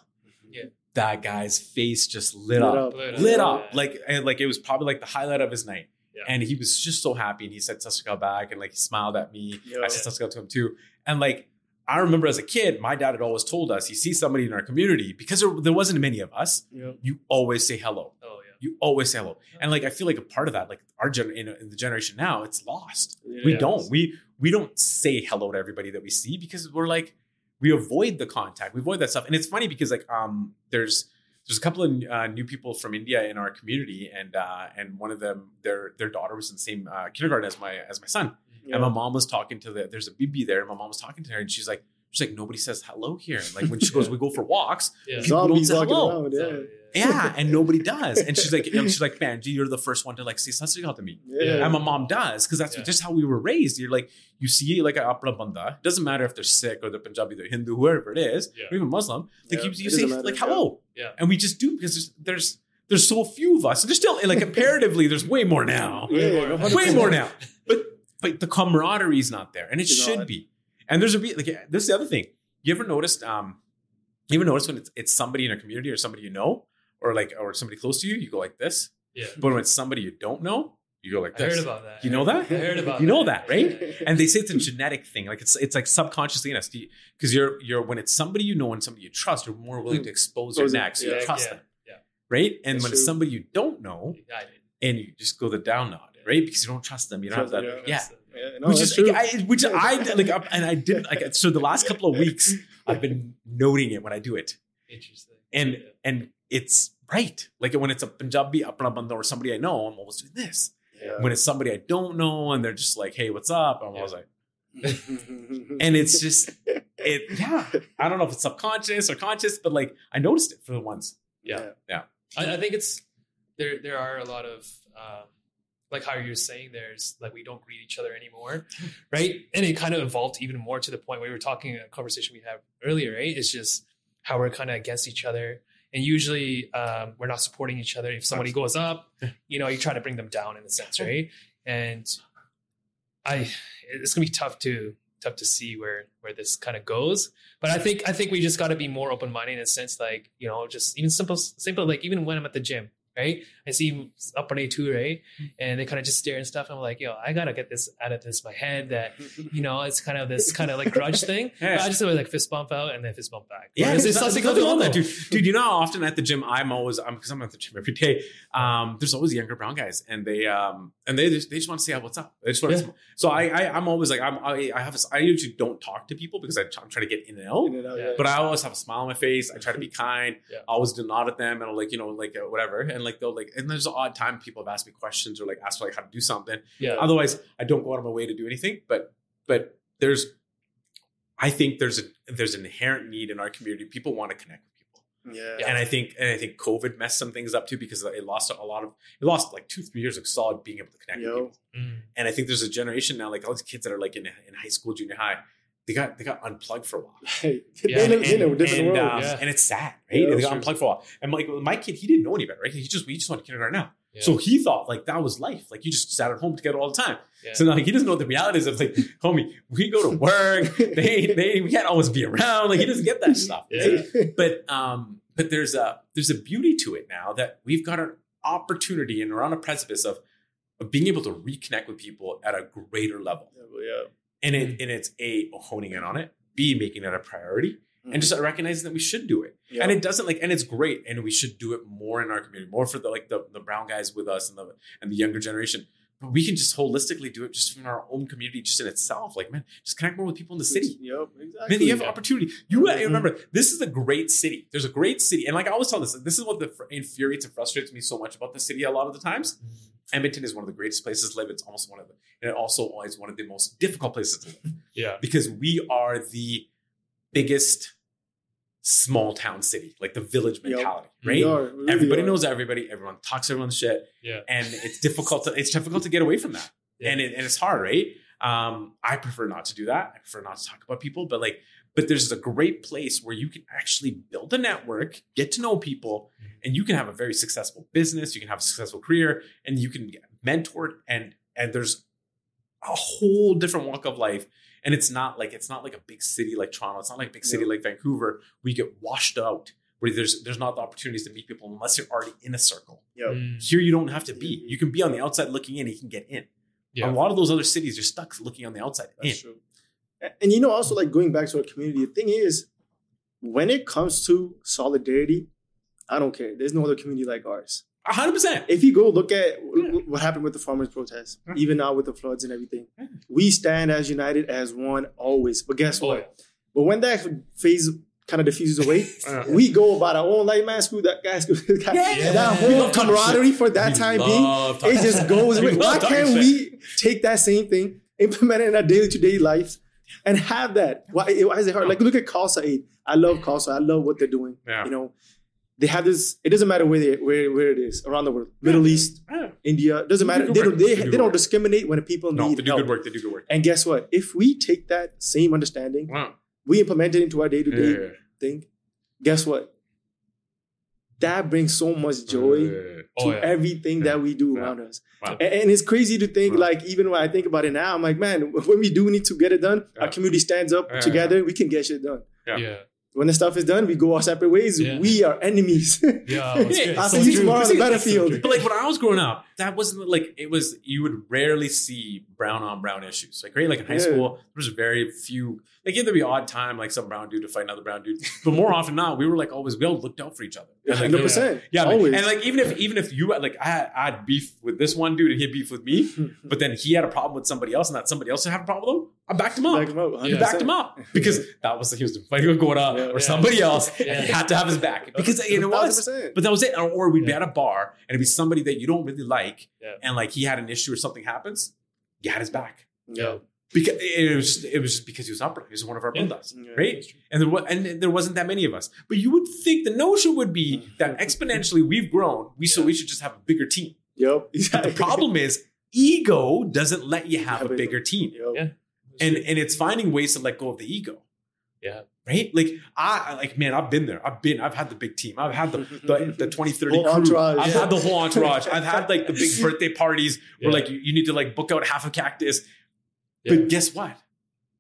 Yeah. That guy's face just lit, Lit up, up. Lit lit Yeah. up, like and like it was probably like the highlight of his night. Yeah. And he was just so happy, and he said Sasrika back, and like he smiled at me. Yeah. I said Sasrika to him too, and like. I remember as a kid, my dad had always told us, you see somebody in our community, because there, there wasn't many of us, Yep. you always say hello. Yeah. You always say hello. And like I feel like a part of that, like our gen in, in the generation now, it's lost. We Yeah. don't. We we don't say hello to everybody that we see because we're like we avoid the contact. We avoid that stuff. And it's funny because like um there's there's a couple of uh, new people from India in our community, and uh, and one of them their their daughter was in the same uh, kindergarten as my as my son. Yeah. And my mom was talking to the there's a BB there, and my mom was talking to her, and she's like she's like nobody says hello here. Like when she goes, we go for walks, Yeah. people don't Zombies say hello. around. Yeah. So, yeah, *laughs* and nobody does. And she's like, and she's like, man, you're the first one to like say Sat Sri Akal to me. Yeah. And my mom does, because that's Yeah. just how we were raised. You're like, you see like a Apna Banda, doesn't matter if they're Sikh or they're Punjabi, they're Hindu, whoever it is, Yeah. or even Muslim, like Yeah, you, you say matter, like hello. Yeah. And we just do because there's there's there's so few of us. And there's still like comparatively, there's way more now. Way more. Way more now. *laughs* But but the camaraderie is not there. And it It's should not. be. And there's a re- like this is the other thing. You ever noticed um you ever notice when it's it's somebody in a community or somebody you know or like or somebody close to you, you go like this. Yeah. But when it's somebody you don't know, you go like this. I heard about that. You know that? I heard about You know that. that, right? *laughs* And they say it's a genetic thing, like it's it's like subconsciously in us, because you're you're when it's somebody you know and somebody you trust, you're more willing to mm. expose your Expose it, neck, so yeah, you trust yeah, them, yeah. right? And That's when it's somebody you don't know, and you just go the down nod, right? Because you don't trust them, you don't have Trust that, them, yeah. Yeah, no, which is true. I, which I *laughs* like, up- and I didn't like. So the last couple of weeks, I've been noting it when I do it, Interesting. and Yeah. and it's right. Like when it's a Punjabi Apna Banda or somebody I know, I'm always doing this. Yeah. When it's somebody I don't know and they're just like, "Hey, what's up?" I'm Yeah. always like, and it's just it. Yeah, I don't know if it's subconscious or conscious, but like I noticed it for the once. Yeah. I, I think it's there. There are a lot of um, like how you're saying. There's like we don't greet each other anymore, *laughs* right? And it kind of evolved even more to the point where we were talking a conversation we had earlier, right? It's just how we're kind of against each other, and usually um, we're not supporting each other. If somebody goes up, you know, you try to bring them down in a sense, right? And I, it's gonna be tough to tough to see where where this kind of goes. But I think I think we just got to be more open minded in a sense, like you know, just even simple simple like even when I'm at the gym, right? I see up on A two, right, and they kind of just stare and stuff. I'm like, yo, I gotta get this out of this my head that you know it's kind of this kind of like grudge *laughs* thing. Yeah. But I just always like fist bump out and then fist bump back. Yeah, Whereas there's it's nothing, something nothing wrong that, dude. Dude, you know how often at the gym I'm always I'm because I'm at the gym every day. Um, there's always younger brown guys, and they um and they just, they just want to say what's up. They just want Yeah. to, so I, I I'm always like I'm I, I have a, I usually don't talk to people because I, I'm trying to get in and out. In and out, Yeah. yeah. But I always have a smile on my face. I try to be *laughs* kind. Yeah. I always do nod at them and I'll like you know like uh, whatever. And like they'll like and there's an odd time people have asked me questions or like asked like how to do something. Yeah, Otherwise, I don't go out of my way to do anything. But but there's, I think there's a there's an inherent need in our community. People want to connect with people, yeah. and I think and I think COVID messed some things up too because it lost a lot of it lost like two three years of solid being able to connect with people. Mm. And I think there's a generation now like all these kids that are like in in high school, junior high. They got they got unplugged for a while. *laughs* Hey, Yeah, they live in a different and, world. Yeah. and it's sad, right? Yeah, they got true. unplugged for a while. And like my kid, he didn't know any better, right? He just we just went to kindergarten now. Yeah. So he thought like that was life. Like you just sat at home together all the time. Yeah. So now like, he doesn't know what the reality is of like, *laughs* homie, we go to work, *laughs* they they we can't always be around. Like he doesn't get that stuff. Yeah. But um, but there's a there's a beauty to it now that we've got an opportunity and we're on a precipice of of being able to reconnect with people at a greater level. yeah. And it and it's a honing in on it, B making it a priority, and just recognizing that we should do it. Yeah. And it doesn't like, and it's great, and we should do it more in our community, more for the like the, the brown guys with us and the and the younger generation. But we can just holistically do it just in our own community, just in itself. Like, man, just connect more with people in the city. Yep, exactly. Man, you have Yeah. opportunity. You Mhm. remember, this is a great city. There's a great city, and like I always tell this, this is what the infuriates and frustrates me so much about the city. A lot of the times, Edmonton is one of the greatest places to live. It's almost one of the, and it also is one of the most difficult places to live *laughs* yeah, because we are the biggest small town city, like the village Yep. mentality, We right? are, we really Everybody are. knows everybody. Everyone talks everyone's shit, Yeah. and it's difficult to it's difficult to get away from that, Yeah. and it, and it's hard, right? Um, I prefer not to do that. I prefer not to talk about people, but like, but there's a great place where you can actually build a network, get to know people, Mhm. and you can have a very successful business. You can have a successful career, and you can get mentored, and and there's a whole different walk of life. And it's not like it's not like a big city like Toronto. It's not like a big city Yeah. like Vancouver. We get washed out where there's there's not the opportunities to meet people unless you're already in a circle. Yep. Mm, Here you don't have to be. You can be on the outside looking in. You can get in. yeah. A lot of those other cities, you're stuck looking on the outside in. True. A- And you know, also like going back to our community, the thing is, when it comes to solidarity, I don't care. There's no other community like ours. A hundred percent. If you go look at Yeah. what happened with the farmers' protests, Yeah. even now with the floods and everything, Yeah. we stand as united as one always. But guess Oh, what? But when that phase kind of diffuses away, *laughs* Uh, we go about our own life, man, screw that guy, *laughs* screw this guy. Yeah. That We whole love talking camaraderie for that we time being, it just goes *laughs* away. Why can't shit. we take that same thing, implement it in our daily to day lives, and have that? Why, why is it hard? Like look at Khalsa Aid. I love Khalsa. I love what they're doing. Yeah. You know, they have this. It doesn't matter where they where where it is around the world, Middle East, Yeah. India. Doesn't They matter. They don't. They, They they don't discriminate when people No, need they do help. good work. They do good work. And guess what? If we take that same understanding, Wow. we implement it into our day to day thing. Guess what? That brings so much joy Yeah. to Oh, yeah. everything Yeah. that we do Yeah. around us. Wow. And, and it's crazy to think, Wow. like, even when I think about it now, I'm like, man, when we do need to get it done, Yeah. our community stands up Yeah. together, we can get shit done. Yeah. Yeah. When the stuff is done, we go our separate ways. Yeah. We are enemies. Yeah. Yeah. I'll see you tomorrow on the so battlefield. But like when I was growing up, that wasn't like it was. You would rarely see brown on brown issues. Like right, like in high Yeah. school, there was very few. Like yeah, there'd be odd time, like some brown dude to fight another brown dude. But more often not, we were like always we all looked out for each other. And, like, percent. Yeah, always. and like even if even if you had like I had, I had beef with this one dude and he had beef with me, *laughs* but then he had a problem with somebody else and that somebody else had a problem with him, I backed him up. Back him up. You backed him up because that was he was fighting going on Yeah. or Yeah. somebody else, Yeah. and he had to have his back because you know what? But that was it. Or, or we'd be at a bar and it'd be somebody that you don't really like, Yeah. and like he had an issue or something happens, you had his back Yeah. because it was just, it was just because he was upper. He was one of our Yeah. brothers, Yeah. right? And there was, and there wasn't that many of us. But you would think the notion would be mm. that exponentially we've grown. We so we should just have a bigger team. Yep. But the *laughs* problem is ego doesn't let you have Have a it. bigger team, Yep. Yeah. and and it's finding ways to let go of the ego. Yeah. Right? Like I like man, I've been there. I've been. I've had the big team. I've had the *laughs* the, the 2030 Whole crew. entourage. I've Yeah. had the whole entourage. I've had like the big *laughs* birthday parties where Yeah. like you, you need to like book out half a cactus. Yeah. But guess what?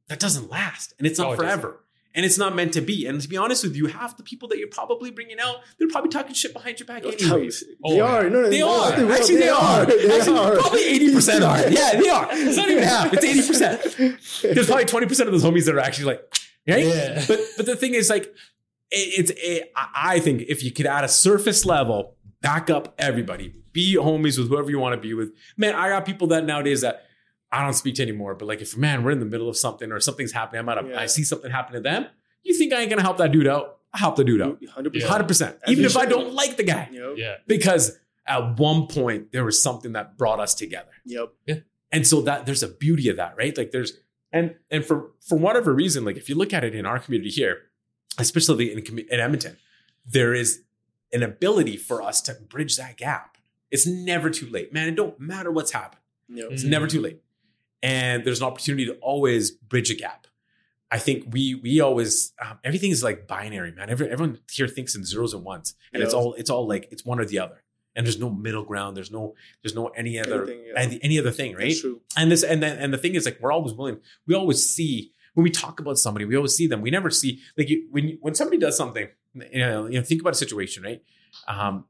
That doesn't last, and it's not No, it doesn't. forever. And it's not meant to be. And to be honest with you, half the people that you're probably bringing out, they're probably talking shit behind your back anyways. Oh, they are. No, no, They no, are. they. Actually, they are. They Actually, are. Probably 80% are. Yeah, they are. It's not even half. It's 80%. There's probably 20% of those homies that are actually like, right? Yeah. But but the thing is, like, it, it's it, I I think if you could add a surface level, back up everybody, be homies with whoever you want to be with. Man, I got people that nowadays that I don't speak to anymore. But like, if man, we're in the middle of something or something's happening, I'm at a, Yeah. I see something happen to them. You think I ain't gonna help that dude out? I help the dude out, 100%. Yeah. percent. Even if I don't like the guy, Yep. Yeah. because at one point there was something that brought us together Yep. and so that there's a beauty of that right like there's and and for for whatever reason like if you look at it in our community here especially in, in edmonton there is an ability for us to bridge that gap it's never too late man it don't matter what's happened Yep. it's Mm. never too late and there's an opportunity to always bridge a gap. I think we we always um, everything is like binary man. Every, everyone here thinks in zeros and ones and it's all it's all like it's one or the other and there's no middle ground there's no there's no any other yeah. any, any other thing right? And this and then and the thing is like we're always willing we always see when we talk about somebody we always see them we never see like you, when you, when somebody does something you know, you know think about a situation right? Um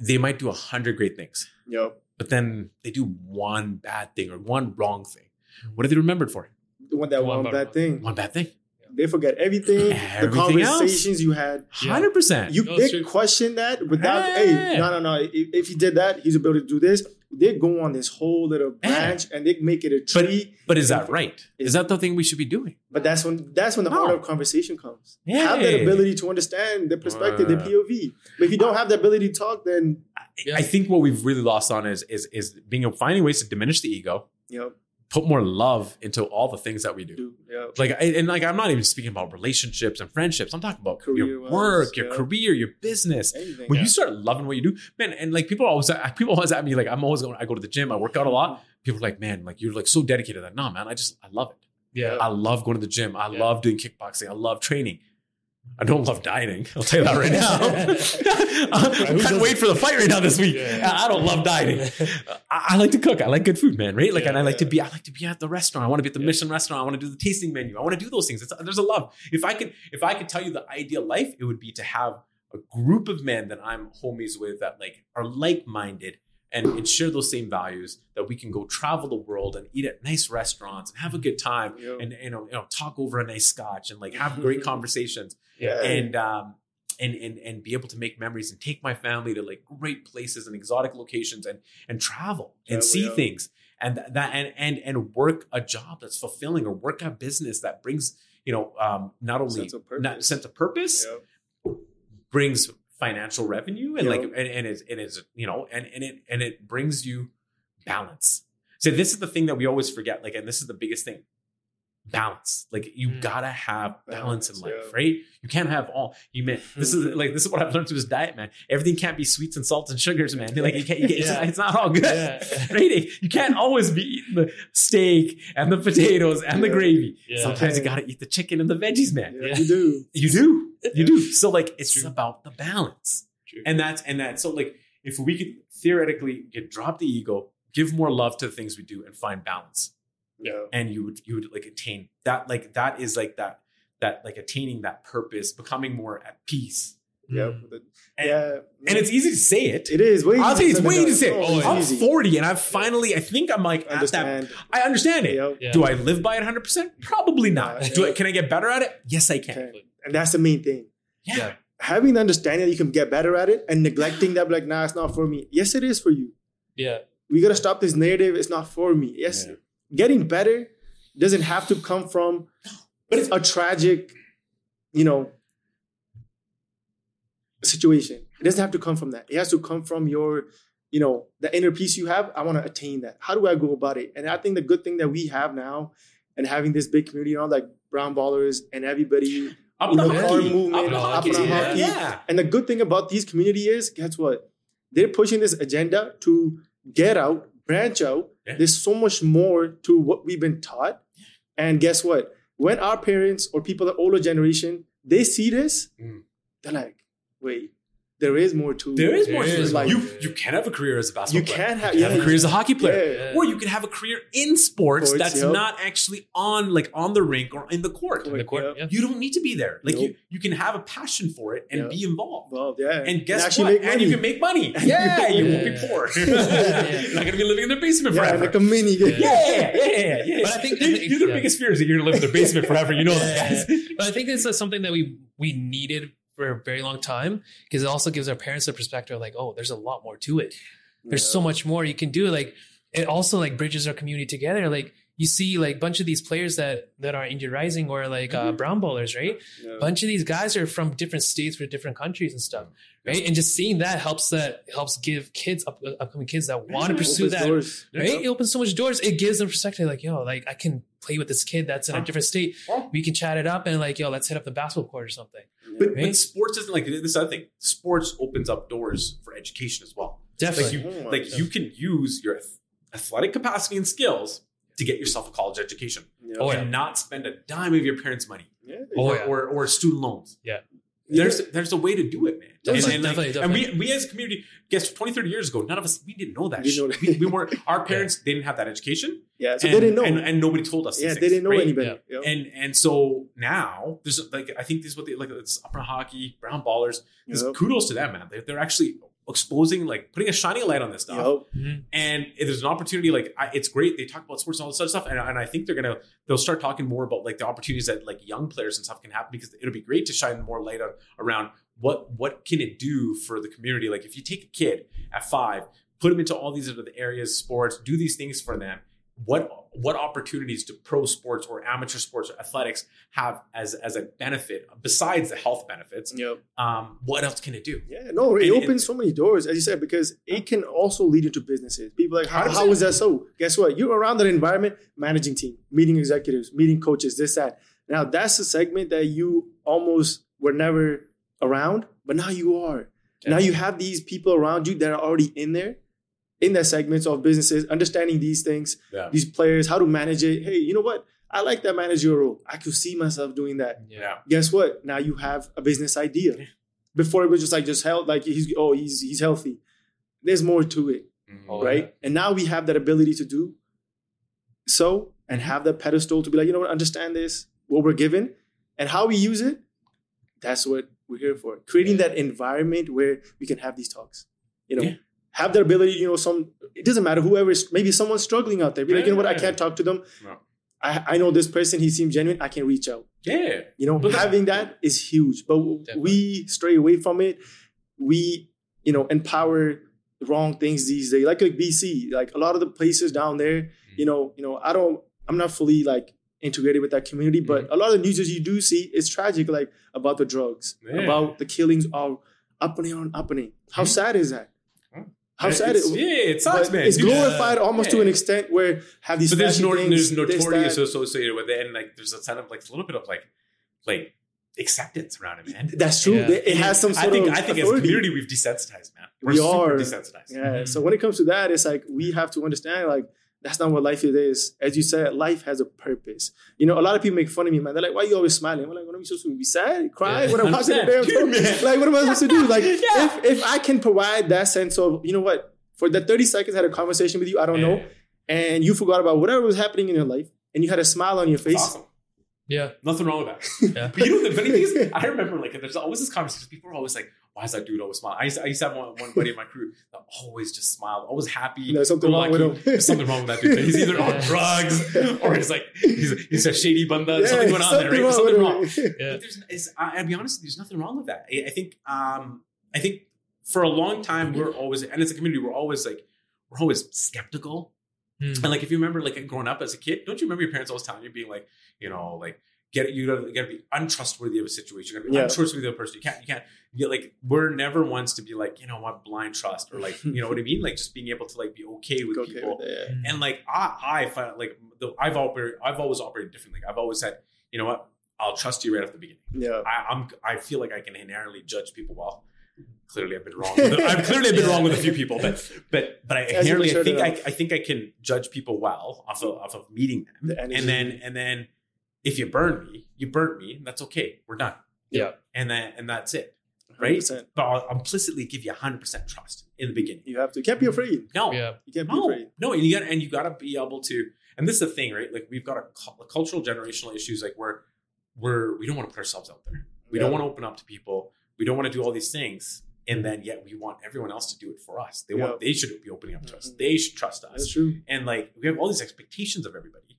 they might do a hundred great things. Yep. But then they do one bad thing or one wrong thing mm-hmm. what are they remembered for The one that One one by bad one. thing. one bad thing They forget everything. Everything the conversations you had. Yeah. 100% You No, they question that without Yeah. hey no no no if, if he did that he's able to do this they go on this whole little branch and they make it a tree but is that right is that the thing we should be doing but that's when that's when the No. art of conversation comes Yeah. have that ability to understand the perspective the Uh. POV but if you don't have the ability to talk then Yeah. i think what we've really lost on is is is being finding ways to diminish the ego you know put more love into all the things that we do. Yeah. Like I- and like I'm not even speaking about relationships and friendships. I'm talking about your Career-wise, work, your career, your business. Anything. When Yeah. you start loving what you do, man, and like people always *laughs* people always at me like I'm always going. I go to the gym, I work out a lot. People are like, man, like you're like so dedicated. Like, no, man, I just I love it. Yeah. I love going to the gym. I love doing kickboxing. I love training. I don't love dieting. I'll tell you that right now. *laughs* I can't wait for the fight right now this week. Yeah. I don't love dieting. I, I like to cook. I like good food, man. Right? Like, Yeah, and I like to be. I like to be at the restaurant. I want to be at the Yeah. Michelin restaurant. I want to do the tasting menu. I want to do those things. It's, there's a love. If I could, if I could tell you the ideal life, it would be to have a group of men that I'm homies with that like are like minded and, and share those same values. That we can go travel the world and eat at nice restaurants and have a good time Yeah. and you know, you know talk over a nice scotch and like have great *laughs* conversations Yeah. and um and and and be able to make memories and take my family to like great places and exotic locations and and travel and Travel, see yeah. things and th- that and and and work a job that's fulfilling or work a business that brings you know um not only Sense of not purpose. sense of purpose Yeah. brings financial revenue and Yeah. like and, and it's and it's you know and and it and it brings you balance so this is the thing that we always forget like and this is the biggest thing balance like you Mm. gotta have balance, in life yeah. right you can't have all you mean this is *laughs* like this is what i've learned through this diet man everything can't be sweets and salts and sugars man like you can't you get, it's, Yeah. it's not all good Yeah. *laughs* right you can't always be eating the steak and the potatoes and the gravy Yeah. sometimes you gotta eat the chicken and the veggies man Yeah, Yeah. you do. you do *laughs* you do so like it's True. about the balance True. and that's and that so like if we could theoretically get drop the ego give more love to the things we do and find balance Yeah. and you would you would like attain that like that is like that that like attaining that purpose becoming more at peace Yeah. Mm. And, yeah. and it's easy to say it, it is way. i'll tell you it's way easy to say it. Oh, i'm easy. 40 and i've finally i think i'm like at that i understand it Yeah. Yeah. do i live by it 100% probably not Yeah. do I, can i get better at it yes i can Okay. And that's the main thing. yeah, Yeah. Having the understanding that you can get better at it and neglecting that, like, nah, it's not for me. Yes, it is for you. Yeah. We gotta stop this narrative. It's not for me. Yes, Yeah. getting better doesn't have to come from But it's- a tragic, you know, situation. It doesn't have to come from that. It has to come from your, you know, the inner peace you have. I want to attain that. How do I go about it? And I think the good thing that we have now, and having this big community, you know, like brown ballers and everybody, up You the know, car movement, up the hockey, yeah. and the good thing about these community is, guess what? They're pushing this agenda to get out, branch out. Yeah. There's so much more to what we've been taught. And guess what? When our parents or people the older generation, they see this, Mm. they're like, wait, there is more to There is more There to is it. You you can have a career as a basketball You player. can have- You can have yeah. a career as a hockey player. Yeah. Or you can have a career in sports, Sports, that's yep. not actually on like on the rink or in the court. In the court. Yeah. Yeah. You don't need to be there. Like you, Nope. you can have a passion for it and Yeah. be involved. Well, yeah. And guess actually what? And you can make money. *laughs* Yeah, you won't be poor. Yeah. *laughs* *laughs* You're not gonna be living in the basement yeah, forever. like a mini. Yeah. yeah, yeah, yeah, yeah. But I think- I You- think- you're the biggest fear is that you're gonna live in the basement forever. You know that, But I think this is something that we we needed for a very long time because it also gives our parents a perspective of like, oh, there's a lot more to it. There's so much more you can do. Like it also like bridges our community together. Like you see like a bunch of these players that that are indie rising or like uh, brown ballers, right? Yeah. A bunch of these guys are from different states for different countries and stuff, right? And just seeing that helps that helps give kids up, upcoming kids that want *laughs* to pursue that doors. right? It opens so much doors. It gives them perspective, like, yo, like I can play with this kid that's in a different state. We can chat it up and like, yo, let's hit up the basketball court or something. But, Right? but sports isn't like this other thing. Sports opens up doors for education as well. Like Definitely. you, Oh like you can use your athletic capacity and skills to get yourself a college education Yeah. Oh, yeah. not spend a dime of your parents' money Yeah. Oh, or, yeah. or, or student loans. Yeah. There's there's a way to do it, man. Definitely, and, and, like- definitely, and we we as a community, guess 20, 30 years ago, none of us we didn't know that. Didn't know that. We, we weren't *laughs* our parents. They didn't have that education. yeah. So and, they didn't know. and, and nobody told us. yeah, these they things, didn't know right? any better. Yeah. And and so now there's like I think this is what they like it's upper hockey, brown ballers. There's Yep. kudos to them, man. They're, they're actually exposing like putting a shining light on this stuff. Yep. Mhm. And if there's an opportunity, like I, it's great. They talk about sports and all this other stuff, and, and I think they're gonna they'll start talking more about like the opportunities that like young players and stuff can happen because it'll be great to shine more light on around what what can it do for the community. Like if you take a kid at five, put them into all these other areas, sports, do these things for them, what what opportunities do pro sports or amateur sports or athletics have as as a benefit besides the health benefits? Yep. Um, what else can it do? Yeah, no, it And opens so many doors, as you said, because it can also lead into businesses. People are like, how, how 100%. is that so? Guess what? You're around that environment, managing team, meeting executives, meeting coaches, this, that. Now that's a segment that you almost were never around, but now you are. Now you have these people around you that are already in there, in that segments of businesses, understanding these things, Yeah. these players, how to manage it. Hey, you know what? I like that managerial role. I could see myself doing that Yeah. guess what? Now you have a business idea. Yeah. Before it was just like just health, like he's oh he's he's healthy. There's more to it, Mhm. Oh, right? And now we have that ability to do so and have that pedestal to be like, you know what, understand this, what we're given, and how we use it. That's what we're here for. Creating that environment where we can have these talks. You know, Yeah. Have the ability, you know, some it doesn't matter, whoever is maybe someone's struggling out there. Be like, you know what, I can't talk to them. No. I, I know this person, he seems genuine, I can reach out. Yeah. You know, But having that is huge. But Definitely. we stray away from it. We, you know, empower wrong things these days. Like like BC, like a lot of the places down there, Mm. you know, you know, I don't, I'm not fully like integrated with that community, but a lot of the news that you do see is tragic, like about the drugs, Yeah. about the killings are happening on happening. How Mhm. sad is that? Huh. How sad It's- it Yeah, it sucks, man. It's Dude, glorified almost to an extent where have these but there's flashy no, things, there's this, notoriety associated with it, and like there's a kind of like a little bit of like like acceptance around it, man. That's true. Yeah. It has some sort I think of I think as a community we've desensitized, man. We're We super are. desensitized. Yeah. Mhm. So when it comes to that, it's like we have to understand like that's not what life is. As you said, life has a purpose. You know, a lot of people make fun of me, man. They're like, "Why are you always smiling?" I'm like, "What am I supposed to be sad, cry? Yeah. When I'm watching the 100%. damn film, Dude, man. like, what am I supposed to do? *laughs* Like, Yeah. if if I can provide that sense of, you know what, for the 30 seconds I had a conversation with you, I don't know, and you forgot about whatever was happening in your life, and you had a smile on your face. awesome. Yeah. Nothing wrong with that. Yeah. *laughs* But you know the funny thing is, *laughs* I remember like there's always this conversation. People are always like, "Why is that dude always smiling?" I used, to, I used to have one, one buddy in my crew that always just smiled, always happy. There's something go wrong with him. There's something wrong with that dude. He's either on *laughs* drugs or he's like he's, he's a shady banda. Yeah, something going on there, right? There's something wrong. Yeah. There's, I, I'll be honest, there's nothing wrong with that. I, I think, um, I think for a long time we're always, and as a community, we're always like, we're always skeptical. Hmm. And like, if you remember, like growing up as a kid, don't you remember your parents always telling you, being like, you know, like, get you gotta, you gotta be untrustworthy of a situation. You gotta be Yeah. untrustworthy of a person. You can't, you can't. You like, we're never ones to be like, you know what, blind trust or like, you know what I mean? Like, just being able to like be okay with Okay people with that, and like I, I find like the, I've operated, I've always operated differently. I've always said, you know what, I'll trust you right off the beginning. yeah. yeah. I, I'm, I feel like I can inherently judge people well. Clearly, I've been wrong. With, I've clearly been wrong with a few *laughs* people, but but but I inherently, I think I. I think I can judge people well off of off of meeting them, The and then and then if you burn me, you burnt me. That's okay. We're done. Yeah. and then and that's it. Right. 100%. But I'll implicitly give you 100 percent trust in the beginning. You have to. You can't be afraid. No, Yeah. You can't be afraid. no, and you got and you got to be able to. And this is the thing, right? Like we've got a, a cultural generational issues. Like we're we're we don't want to put ourselves out there. We don't want to open up to people. We don't want to do all these things, and then yet we want everyone else to do it for us. They want they should be opening up to us. Mhm. They should trust us. That's us. true. And like we have all these expectations of everybody,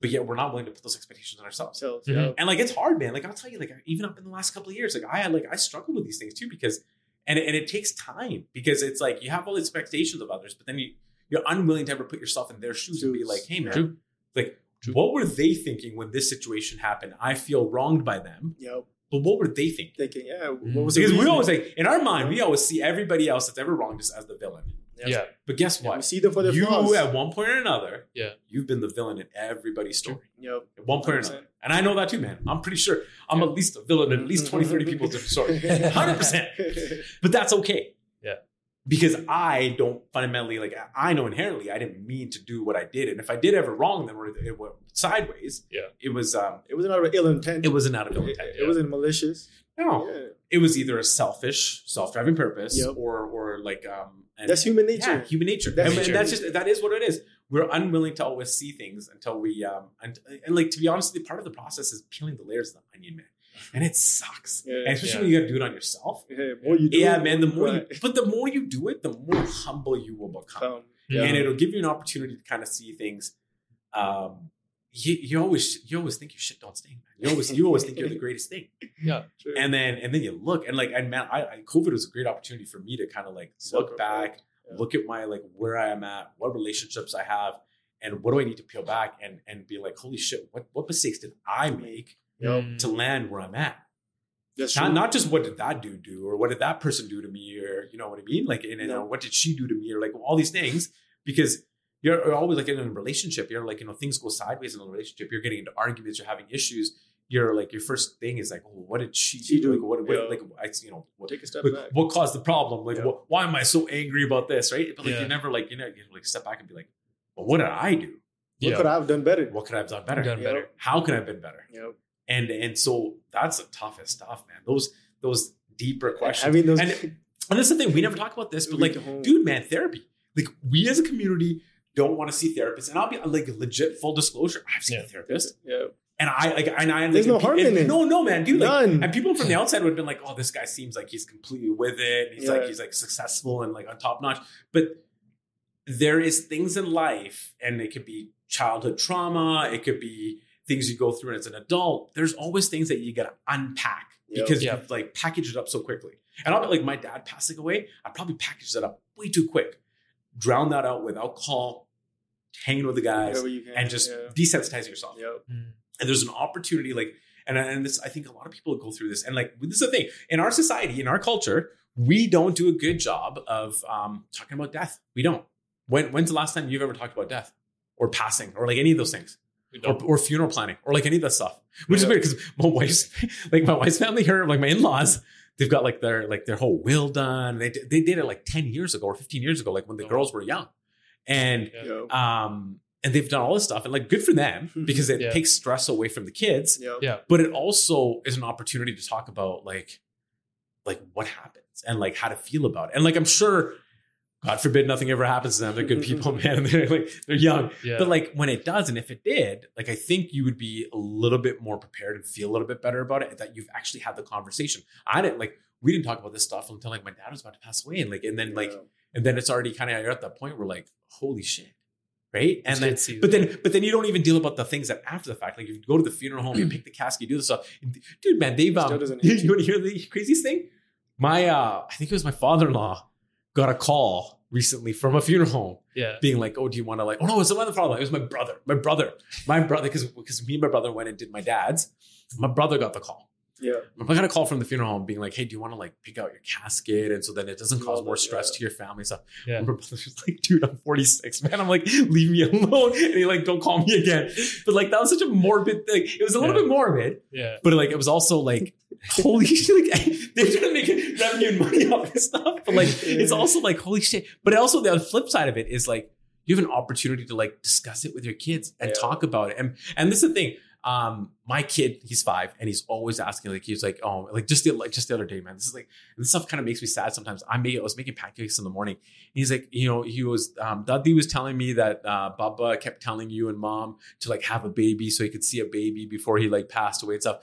but yet we're not willing to put those expectations on ourselves. So, Mhm. yeah. And like it's hard, man. Like I'll tell you, like even up in the last couple of years, like I had like I struggled with these things too because, and it, and it takes time because it's like you have all the expectations of others, but then you you're unwilling to ever put yourself in their shoes and be like, hey man, True. like True. what were they thinking when this situation happened? I feel wronged by them, Yeah. but what were they thinking? Thinking, yeah. What was the Because we always like in our mind, we always see everybody else that's ever wronged us as the villain. Yeah. But guess Yeah, we what? see them for their you flaws. at one point or another, Yeah. you've been the villain in everybody's story. Yep. At one point or 100%. another. And I know that too, man. I'm pretty sure I'm at least a villain in at least 20, 30 people's different story. 100%. *laughs* But that's okay. Yeah. Because I don't fundamentally, like, I know inherently I didn't mean to do what I did. And if I did ever wrong, then it went sideways. Yeah. It was, um, It wasn't out of ill intent. it wasn't out of ill It, intent. it wasn't malicious. No. Yeah. It was either a selfish, self-driving purpose Yep. or, or like, um, and- That's human nature. Yeah, human nature. That's and, and that's just that is what it is. We're unwilling to always see things until we um and, and like to be honest, you, part of the process is peeling the layers of the onion, man. And it sucks. Yeah. and especially Yeah. when you gotta do it on yourself. Yeah, more you do Yeah, it, man. The more you but the more you do it, the more humble you will become. Um. And it'll give you an opportunity to kind of see things. Um you, you always you always think your shit don't stink, man. You always you always think you're the greatest thing. *laughs* Yeah. true. And then and then you look and like and man, I, I COVID was a great opportunity for me to kind of like look back, Yeah. look at my like where I am at, what relationships I have, and what do I need to peel back and and be like, holy shit, what what mistakes did I make Yep. To land where I'm at? That's Not true. not just what did that dude do or what did that person do to me or you know what I mean? Like and, and No. what did she do to me or like all these things because you're you're always like in a relationship. You're like you know things go sideways in a relationship. You're getting into arguments. You're having issues. You're like your first thing is like, oh, what did she, She do? do, Like what, what yeah. like I you know what, Take a step like, back. what caused the problem? Like, Yeah. what, why am I so angry about this? Right? But like, Yeah. you never like, you know, you like step back and be like, well, what did I do? What Yeah. could I have done better? What could I have done better? Done Yeah. better. How could I have been better? Yep. And and so that's the toughest stuff, man. Those those deeper questions. Having those. and, and that's the thing. We never talk about this, *laughs* but like, Read the whole- dude, man, therapy. Like, we as a community don't want to see therapists, and I'll be like legit full disclosure. I've seen Yeah. a therapist, yeah. and I like, and I There's like, no harm and- in it. No, no, man, dude. Like, and people from the outside would have been like, "Oh, this guy seems like he's completely with it. He's Yeah. like he's like successful and like on top notch." But there is things in life, and it could be childhood trauma. It could be things you go through as an adult. There's always things that you got to unpack Yep. because Yeah. you've like packaged it up so quickly. And I'll be like, my dad passing away, I probably packaged that up way too quick. Drown that out with alcohol, hanging with the guys, can. and just Yeah. desensitize yourself. Yep. And there's an opportunity like and, and this i think a lot of people go through this and like this is the thing. In our society in our culture we don't do a good job of um, talking about death. We don't. When, when's the last time you've ever talked about death? Or passing? Or like any of those things? Or, or funeral planning? Or like any of that stuff. Which is weird because my wife's *laughs* like my wife's family here like my in-laws they've got like their like their whole will done. They, they did it like 10 years ago or 15 years ago like when the Oh. girls were young and Yeah. Yep. um and they've done all this stuff and like good for them because it Yeah. takes stress away from the kids Yep. Yeah. but it also is an opportunity to talk about like like what happens and like how to feel about it and like i'm sure god forbid nothing ever happens to them they're good *laughs* people man and *laughs* they're like they're young Yeah. but like when it does and if it did like i think you would be a little bit more prepared and feel a little bit better about it that you've actually had the conversation i didn't like we didn't talk about this stuff until like my dad was about to pass away and like and then like Yeah. And then it's already kind of you're at that point where like holy shit right? And then but then but then you don't even deal about the things that after the fact like you go to the funeral home you pick the casket you do the stuff dude man they've um, *laughs* you, want to hear the craziest thing? My uh i think it was my father-in-law got a call recently from a funeral home yeah. being like oh do you want to like oh no it was my father it was my brother my brother my brother because because me and my brother went and did my dad's. My brother got the call Yeah. I got a call from the funeral home being like, "Hey, do you want to like pick out your casket and so then it doesn't cause more stress yeah. to your family and stuff?" Yeah. My brother's just like, "Dude, I'm 46, man. I'm like, leave me alone." And he like, "Don't call me again." But like, that was such a morbid thing. It was a little Yeah. bit morbid, Yeah. but like, it was also like, holy *laughs* shit! Like, they're trying to make revenue and money off this stuff, but like, it's also like, holy shit! But also the flip side of it is like, you have an opportunity to like discuss it with your kids and Yeah. talk about it. And and this is the thing. Um, my kid, he's five, and he's always asking, like, he's like, oh, like just the like just the other day, man. This is like this stuff kind of makes me sad sometimes. I made I was making pancakes in the morning. He's like, you know, he was um was telling me that uh Baba kept telling you and mom to like have a baby so he could see a baby before he like passed away and stuff.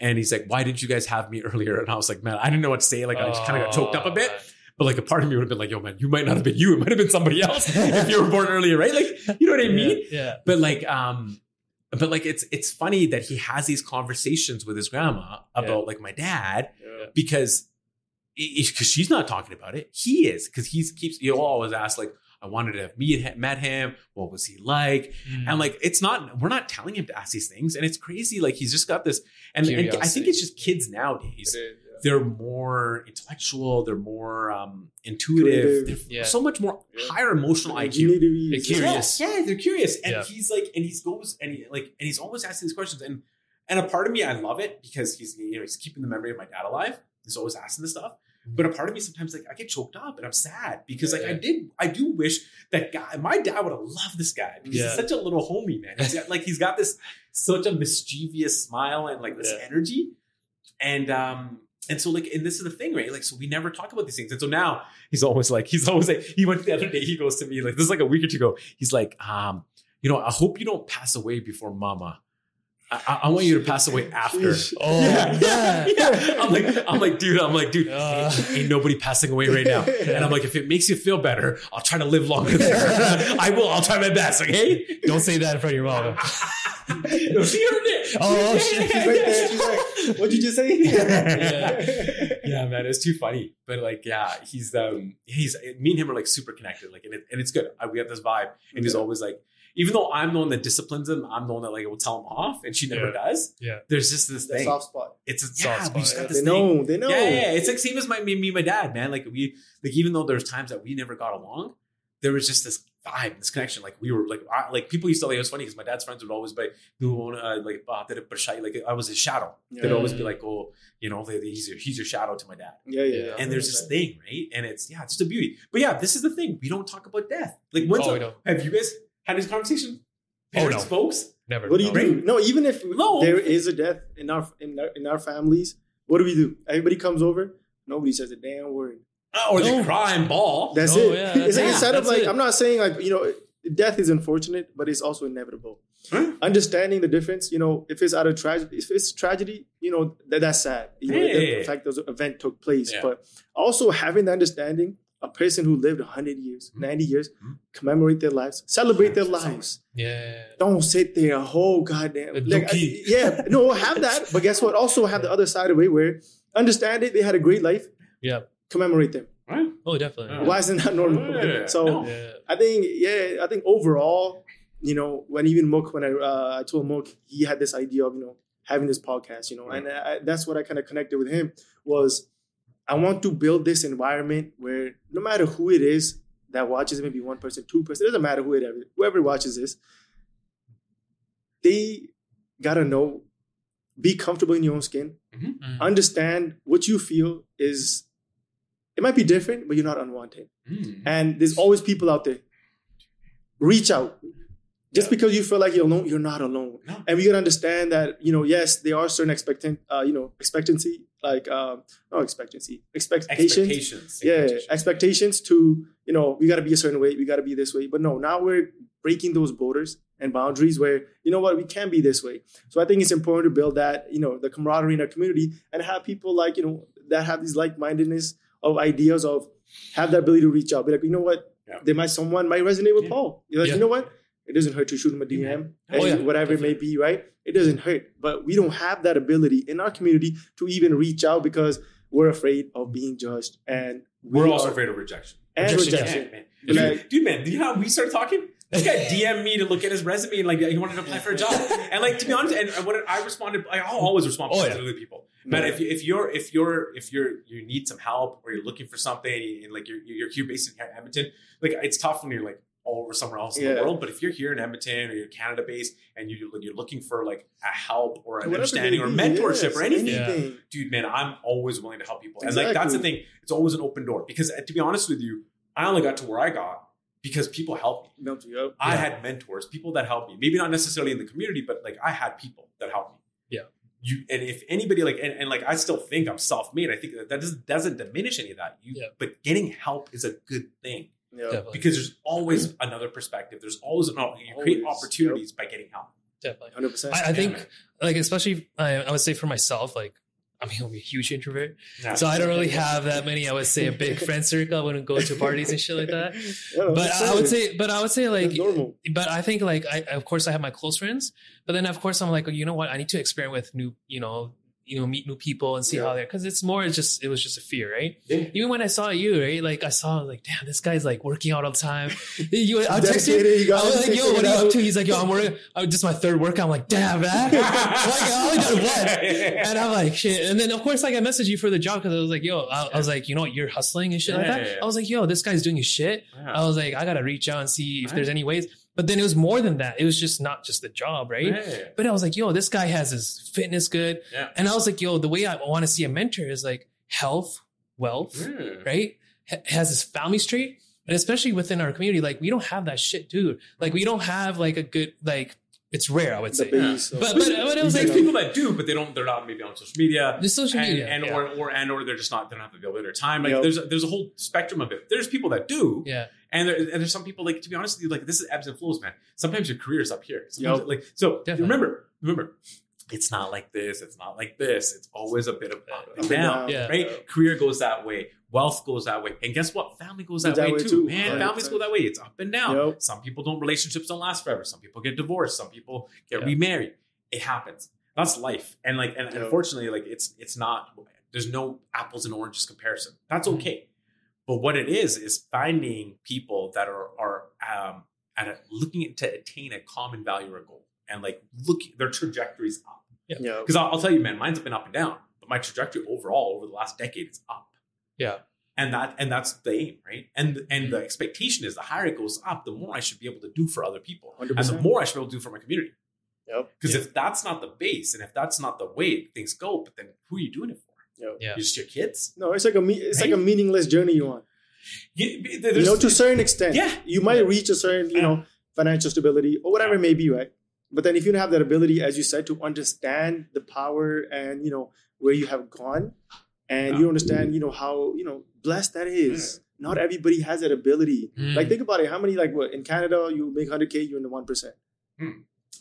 And he's like, why didn't you guys have me *laughs* earlier? And I was like, man, I didn't know what to say. Like, I just kind of got choked up a bit. But like a part of me would have been like, yo, man, you might not have been you. It might have been somebody else *laughs* if you were born earlier, right? Like, you know what I mean? Yeah. But like, um, but like it's it's funny that he has these conversations with his grandma about like my dad Yeah. because because she's not talking about it. He is because he keeps he'll always ask like, I wanted to have meet met him. What was he like? Mm. And like, it's not we're not telling him to ask these things, and it's crazy. Like he's just got this, and, and I think it's just kids nowadays It yeah. They're more intellectual, they're more um, intuitive, Creative. they're Yeah. so much more Yeah. higher emotional You IQ. need to be They're curious. Yeah, yeah, they're curious, and Yeah. he's like, and he's goes, and he like, and he's always asking these questions, and and a part of me, I love it because he's you know he's keeping the memory of my dad alive. He's always asking this stuff, but a part of me sometimes like I get choked up and I'm sad because like I did, I do wish that guy, my dad would have loved this guy because Yeah. he's such a little homie man. He's got, like he's got this such a mischievous smile and like this Yeah. energy, and um and so like and this is the thing right like so we never talk about these things and so now he's always like he's always like he went the other day he goes to me like this is like a week or two ago he's like um you know i hope you don't pass away before mama i, I- want you to pass away after *laughs* Oh, *laughs* yeah, yeah. yeah. *laughs* I'm like, I'm like, dude, I'm like, dude, Uh. ain't, ain't nobody passing away right now. And I'm like, if it makes you feel better, I'll try to live longer there. I will. I'll try my best. Okay. Don't say that in front of your mom. *laughs* no, she heard it. Oh, *laughs* shit. She's right there. She's like, what'd you just say? *laughs* Yeah. yeah, man, it's too funny. But like, yeah, he's um, he's me and him are like super connected. Like, and, it, and it's good. I, we have this vibe, and he's always like, even though I'm the one that disciplines him, I'm the one that like will tell him off, and she never Yeah. does. Yeah. There's just this The thing. soft spot. It's a, Soft yeah, we spot, just yeah. got They this thing. know. They know. Yeah, yeah, yeah. It's like same as my me, me my dad, man. Like we like even though there's times that we never got along, there was just this vibe, this connection. Like we were like I, like people used to like it was funny because my dad's friends would always be like, uh, like bah, did it bershay?" like I was his shadow. They'd Yeah. always be like, "Oh, you know, he's your, he's your shadow to my dad." Yeah, yeah. Yeah. yeah. And there's this thing, right? And it's yeah, it's just a beauty. But yeah, this is the thing. We don't talk about death. Like when's Oh, the- we don't. have you guys had this conversation? Oh, Parents, no. folks. Never. What do you no. do? No, even if No. there is a death in our in our in our families, what do we do? Everybody comes over. Nobody says a damn word. Oh, or No. the crime ball. That's Oh, it. yeah, it's like it. instead of like it. I'm not saying like you know death is unfortunate, but it's also inevitable. Huh? Understanding the difference, you know, if it's out of tragedy, if it's tragedy, you know that that's sad. You know, Hey. the fact those event took place, Yeah. but also having the understanding. A person who lived 100 years, Mhm. 90 years, Mhm. commemorate their lives, celebrate their lives. Yeah. Don't sit there, oh goddamn. Like, I- *laughs* yeah, no, have that. But guess what? Also have the other side of it where understand it, they had a great life, Yeah. Commemorate them. Right? Oh, definitely. Yeah. Why isn't that normal? Yeah. So Yeah. I think, yeah, I think overall, you know, when even Mukh, when I uh, I told Mukh, he had this idea of you know having this podcast, you know, and I, that's what I kind of connected with him was I want to build this environment where no matter who it is that watches, maybe one person, two person, it doesn't matter who it is, whoever watches this, they gotta know, be comfortable in your own skin, Mm. understand what you feel is. It might be different, but you're not unwanted Mm. and there's always people out there. Reach out. Just Yeah. because you feel like you're alone, you're not alone. No. And we gotta understand that you know, yes, there are certain expectant, uh, you know, expectancy, like um, not expectancy, expectations. Expectations. Yeah, Expectations. expectations to you know, we gotta be a certain way, we gotta be this way. But no, now we're breaking those borders and boundaries where you know what, we can be this way. So I think it's important to build that, you know, the camaraderie in our community and have people like you know that have these like mindedness of ideas of have the ability to reach out. Be like, you know what? Yeah. There might someone might resonate with Yeah. Paul. You're like, Yeah. you know what? It doesn't hurt to shoot him a DM. Oh, yeah. whatever it may be, right? It doesn't hurt. But we don't have that ability in our community to even reach out because we're afraid of being judged. And we We're also are- afraid of rejection. and Rejection, rejection. Man. Dude, like- dude, man, do you know how we started talking? This guy *laughs* DM'd me to look at his resume and like he wanted to apply for a job. *laughs* And like to be honest, and, what I responded, I always respond Oh, yeah. to people. Man, Yeah. if you, if you're if you're if you're you need some help or you're looking for something and like you're you're here based in Edmonton, like it's tough when you're like all over somewhere else in the world. But if you're here in Edmonton or you're Canada based and you you're looking for like a help or an Whatever understanding or mentorship yes, or anything, anything. dude, man, I'm always willing to help people. And like that's the thing, it's always an open door. Because to be honest with you, I only got to where I got because people helped me. Melt you up. I Yeah. had mentors, people that helped me. Maybe not necessarily in the community, but like I had people that helped me. Yeah. You and if anybody like and, and like I still think I'm self-made. I think that that doesn't doesn't diminish any of that. You Yeah. but getting help is a good thing Yeah. Definitely. because there's always another perspective. There's always an you create Always. opportunities by getting help. Definitely. 100%. I, I think, man. like, especially, I, I would say for myself, like, I mean, *laughs* I'm a huge introvert, so I don't *laughs* really have that many. I would say a big friend circle. I wouldn't go to parties and shit like that. *laughs* But I would say, but I would say, like, but I think, like, I of course I have my close friends, but then of course I'm like, you know what? I need to experiment with new, you know, you know, meet new people and see Yeah. how they're because it's more it's just it was just a fear, right? Yeah. Even when I saw you, right? Like I saw like, damn, this guy's like working out all the time. *laughs* You, I text you. You I was like, yo, *laughs* what are you up to? He's like, yo, I'm working. Oh, *laughs* this is my third workout. I'm like, damn, man. like, I only done one. And I'm like, shit. And then, of course, like, I messaged you for the job because I was like, yo, I, I was like, you know what? You're hustling and shit like that. yeah, yeah. I was like, yo, this guy's doing his shit. Yeah. I was like, I got to reach out and see if there's any ways. But then it was more than that. It was just not just the job, right? Yeah. But I was like, yo, this guy has his fitness good. Yeah. And I was like, yo, the way I want to see a mentor is like health, wealth, Yeah. right? Ha- has his family straight. And especially within our community, like we don't have that shit, dude. Like we don't have like a good, like it's rare, I would The say. base. of- But- but- but it was There's like- people that do, but they don't. They're not maybe on social media. The social and, media. and yeah. or, or and or they're just not they don't have the ability or time. Like Yep. there's a, there's a whole spectrum of it. There's people that do, yeah. and, there, and there's some people like to be honest with you, like this is ebbs and flows, man. Sometimes your career is up here. Sometimes Yep. like so. Definitely. Remember, remember, it's not like this. It's not like this. It's always a bit of up and down. down. Yeah. Right? Career goes that way. Wealth goes that way. And guess what? Family goes that, that way, way too. too. Man, 100%. families go that way. It's up and down. Yep. Some people don't relationships don't last forever. Some people get divorced. Some people get Yeah. remarried. It happens. That's life. And like and Yep. unfortunately, like it's it's not there's no apples and oranges comparison. That's Mhm. okay. But what it is is finding people that are are um and looking to attain a common value or goal, and like look their trajectories up. Yeah. Because I'll, I'll tell you, man, mine's been up and down, but my trajectory overall over the last decade is up. Yeah. And that and that's the aim, right? And and the expectation is the higher it goes up, the more I should be able to do for other people, and the more I should be able to do for my community. Yep. Because Yeah. if that's not the base, and if that's not the way things go, but then who are you doing it for? Yep. Yeah. You're just your kids. No, it's like a me- it's like a meaningless journey you want. You, You know, to a certain extent. Yeah. You might reach a certain, you know, financial stability or whatever it may be, right? But then if you don't have that ability, as you said, to understand the power and you know where you have gone, and you understand, you know, how you know blessed that is. Not everybody has that ability. Mm. Like think about it. How many like what in Canada you make hundred k, you're in the one percent.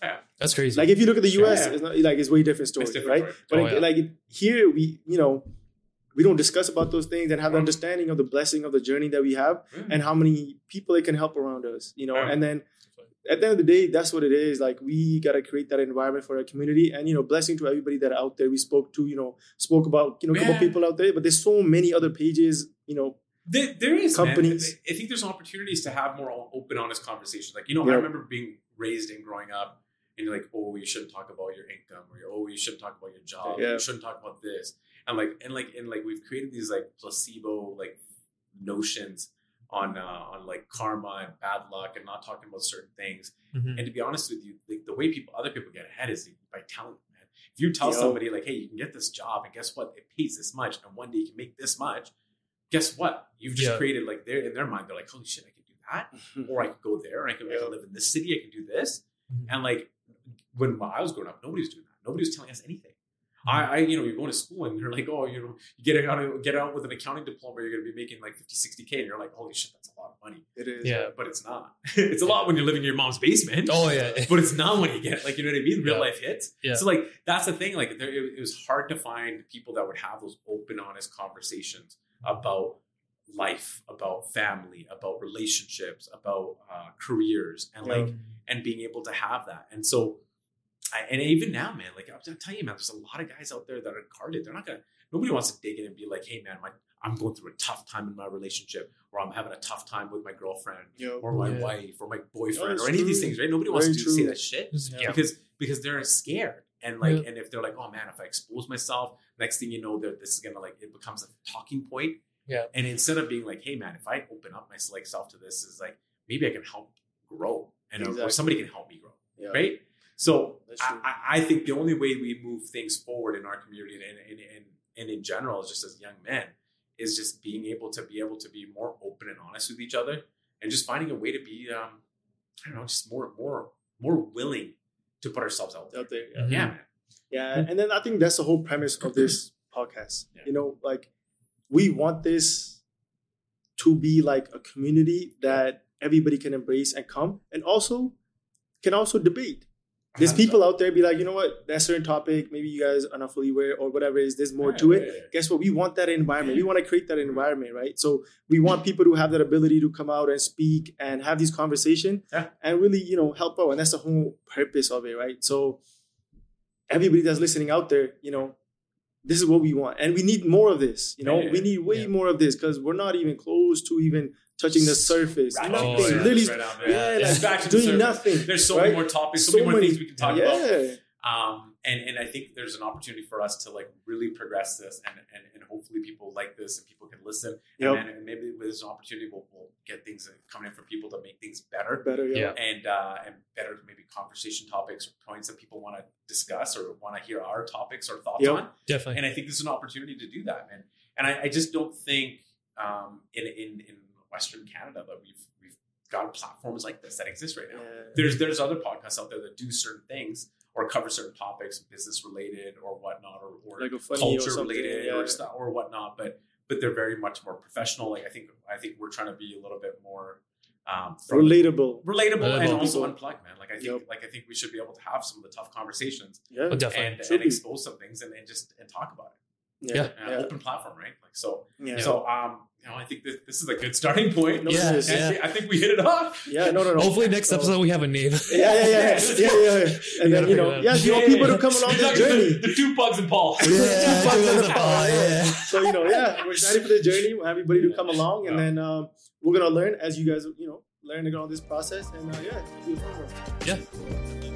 Yeah, That's crazy. Like if you look at the U.S., Yeah. it's not like it's way different story, different, right? right? But Oh, like, yeah. like here, we you know we don't discuss about those things and have the Mhm. understanding of the blessing of the journey that we have and how many people it can help around us, you know. Yeah. And then at the end of the day, that's what it is. Like we gotta create that environment for our community, and you know, blessing to everybody that out there. We spoke to, you know, spoke about, you know, a couple people out there, but there's so many other pages, you know. There, there is Companies. Man. I think there's opportunities to have more open, honest conversations. Like you know, Yeah. I remember being raised and growing up, and you're like, oh, you shouldn't talk about your income, or oh, you shouldn't talk about your job, Yeah. you shouldn't talk about this, and like, and like, and like, we've created these like placebo like notions on uh, on like karma and bad luck, and not talking about certain things. Mhm. And to be honest with you, like the way people, other people get ahead is by telling them. Man. If you tell Yo. somebody like, "Hey, you can get this job, and guess what? It pays this much, and one day you can make this much." Guess what? You've just Yeah. created like their in their mind, they're like, "Holy shit, I can do that!" *laughs* Or I could go there, or I could, I Yeah. could live in this city, I can do this. Mhm. And like when I was growing up, nobody was doing that. Nobody was telling us anything. I, I, you know, you're going to school and you're like, oh, you know, you get out, get out with an accounting diploma, you're going to be making like 50, 60 k, and you're like, holy shit, that's a lot of money. It is. Yeah. But it's not. *laughs* it's a lot when you're living in your mom's basement Oh yeah. *laughs* but it's not when you get like you know what I mean. Real Yeah. life hits. Yeah. So like that's the thing. Like there, it, it was hard to find people that would have those open, honest conversations about life, about family, about relationships, about uh, careers, and like and being able to have that. And so, I, and even now, man, like I'll tell you, man, there's a lot of guys out there that are guarded. They're not gonna. Nobody wants to dig in and be like, hey, man, my, I'm going through a tough time in my relationship, or I'm having a tough time with my girlfriend, Yo. or my Yeah. wife, or my boyfriend, it's or any of these things, right? Nobody wants Very to do, say that shit Yeah. because because they're scared and like Yeah. and if they're like oh man if i expose myself next thing you know that this is gonna like it becomes a talking point Yeah. and instead of being like hey man if i open up my like self to this is like maybe i can help grow and or- or somebody can help me grow Yeah. right so I. I I think the only way we move things forward in our community and, and, and, and in general just as young men is just being able to be able to be more open and honest with each other and just finding a way to be um i don't know just more more more willing to put ourselves out there Out there. Yeah. Yeah man Yeah, and then I think that's the whole premise of this *clears throat* podcast. Yeah. You know, like we want this to be like a community that everybody can embrace and come, and also can also debate. There's people out there be like, you know what, that certain topic, maybe you guys are not fully aware or whatever it is. There's more to it. Guess what? We want that environment. We want to create that environment, right? So we want people to have that ability to come out and speak and have these conversations Yeah. and really, you know, help out. And that's the whole purpose of it, right? So everybody that's listening out there, you know, this is what we want. And we need more of this. You know, Yeah. we need way Yeah. more of this because we're not even close to even touching the surface. Right. Nothing. Oh, yeah. Literally, Right on there. yeah, Yeah. like Back to doing surface. nothing. There's so right? many more topics, so, So many more many- things we can talk about. Um, and, and I think there's an opportunity for us to like really progress this and, and, and hopefully people like this and people can listen. Yep. And then and maybe there's an opportunity we'll, we'll get things coming in for people to make things better. Better, yeah. Yeah. and uh, and better maybe conversation topics or points that people want to discuss or want to hear our topics or thoughts Yep. on. Definitely. And I think this is an opportunity to do that, man. And I, I just don't think um, in, in in Western Canada that we've we've got platforms like this that exist right now. Yeah. There's there's other podcasts out there that do certain things or cover certain topics, business related or whatnot, or, or Like a funny or culture something. related yeah. or stuff or whatnot. But but they're very much more professional. Like I think I think we're trying to be a little bit more um, from- Relatable. relatable, and Relatable. also unplugged, man. Like I think, Yep. like I think we should be able to have some of the tough conversations Yeah. Oh, definitely. and, and expose some things and, and just and talk about it. Yeah. Uh, Yeah. Open platform, right? Like so. Yeah. So um, you know, I think this, this is a good starting point. No, Yeah, it is. I yeah. I think we hit it off. Yeah, no, no, no. Hopefully next So- episode we have a name. *laughs* Yeah, yeah, yeah, *laughs* yeah, yeah, yeah. yeah. And gotta then you know, figure yeah, that you want people to come along It's this journey. The, the two bugs and Paul. Yeah, *laughs* Two bucks two on bucks the a pile, pile, yeah. So you know, yeah, we're excited for the journey. We want everybody to come along, and Yeah. then um, we're gonna learn as you guys, you know, learning all this process, and uh, yeah, it's a beautiful work. Yeah.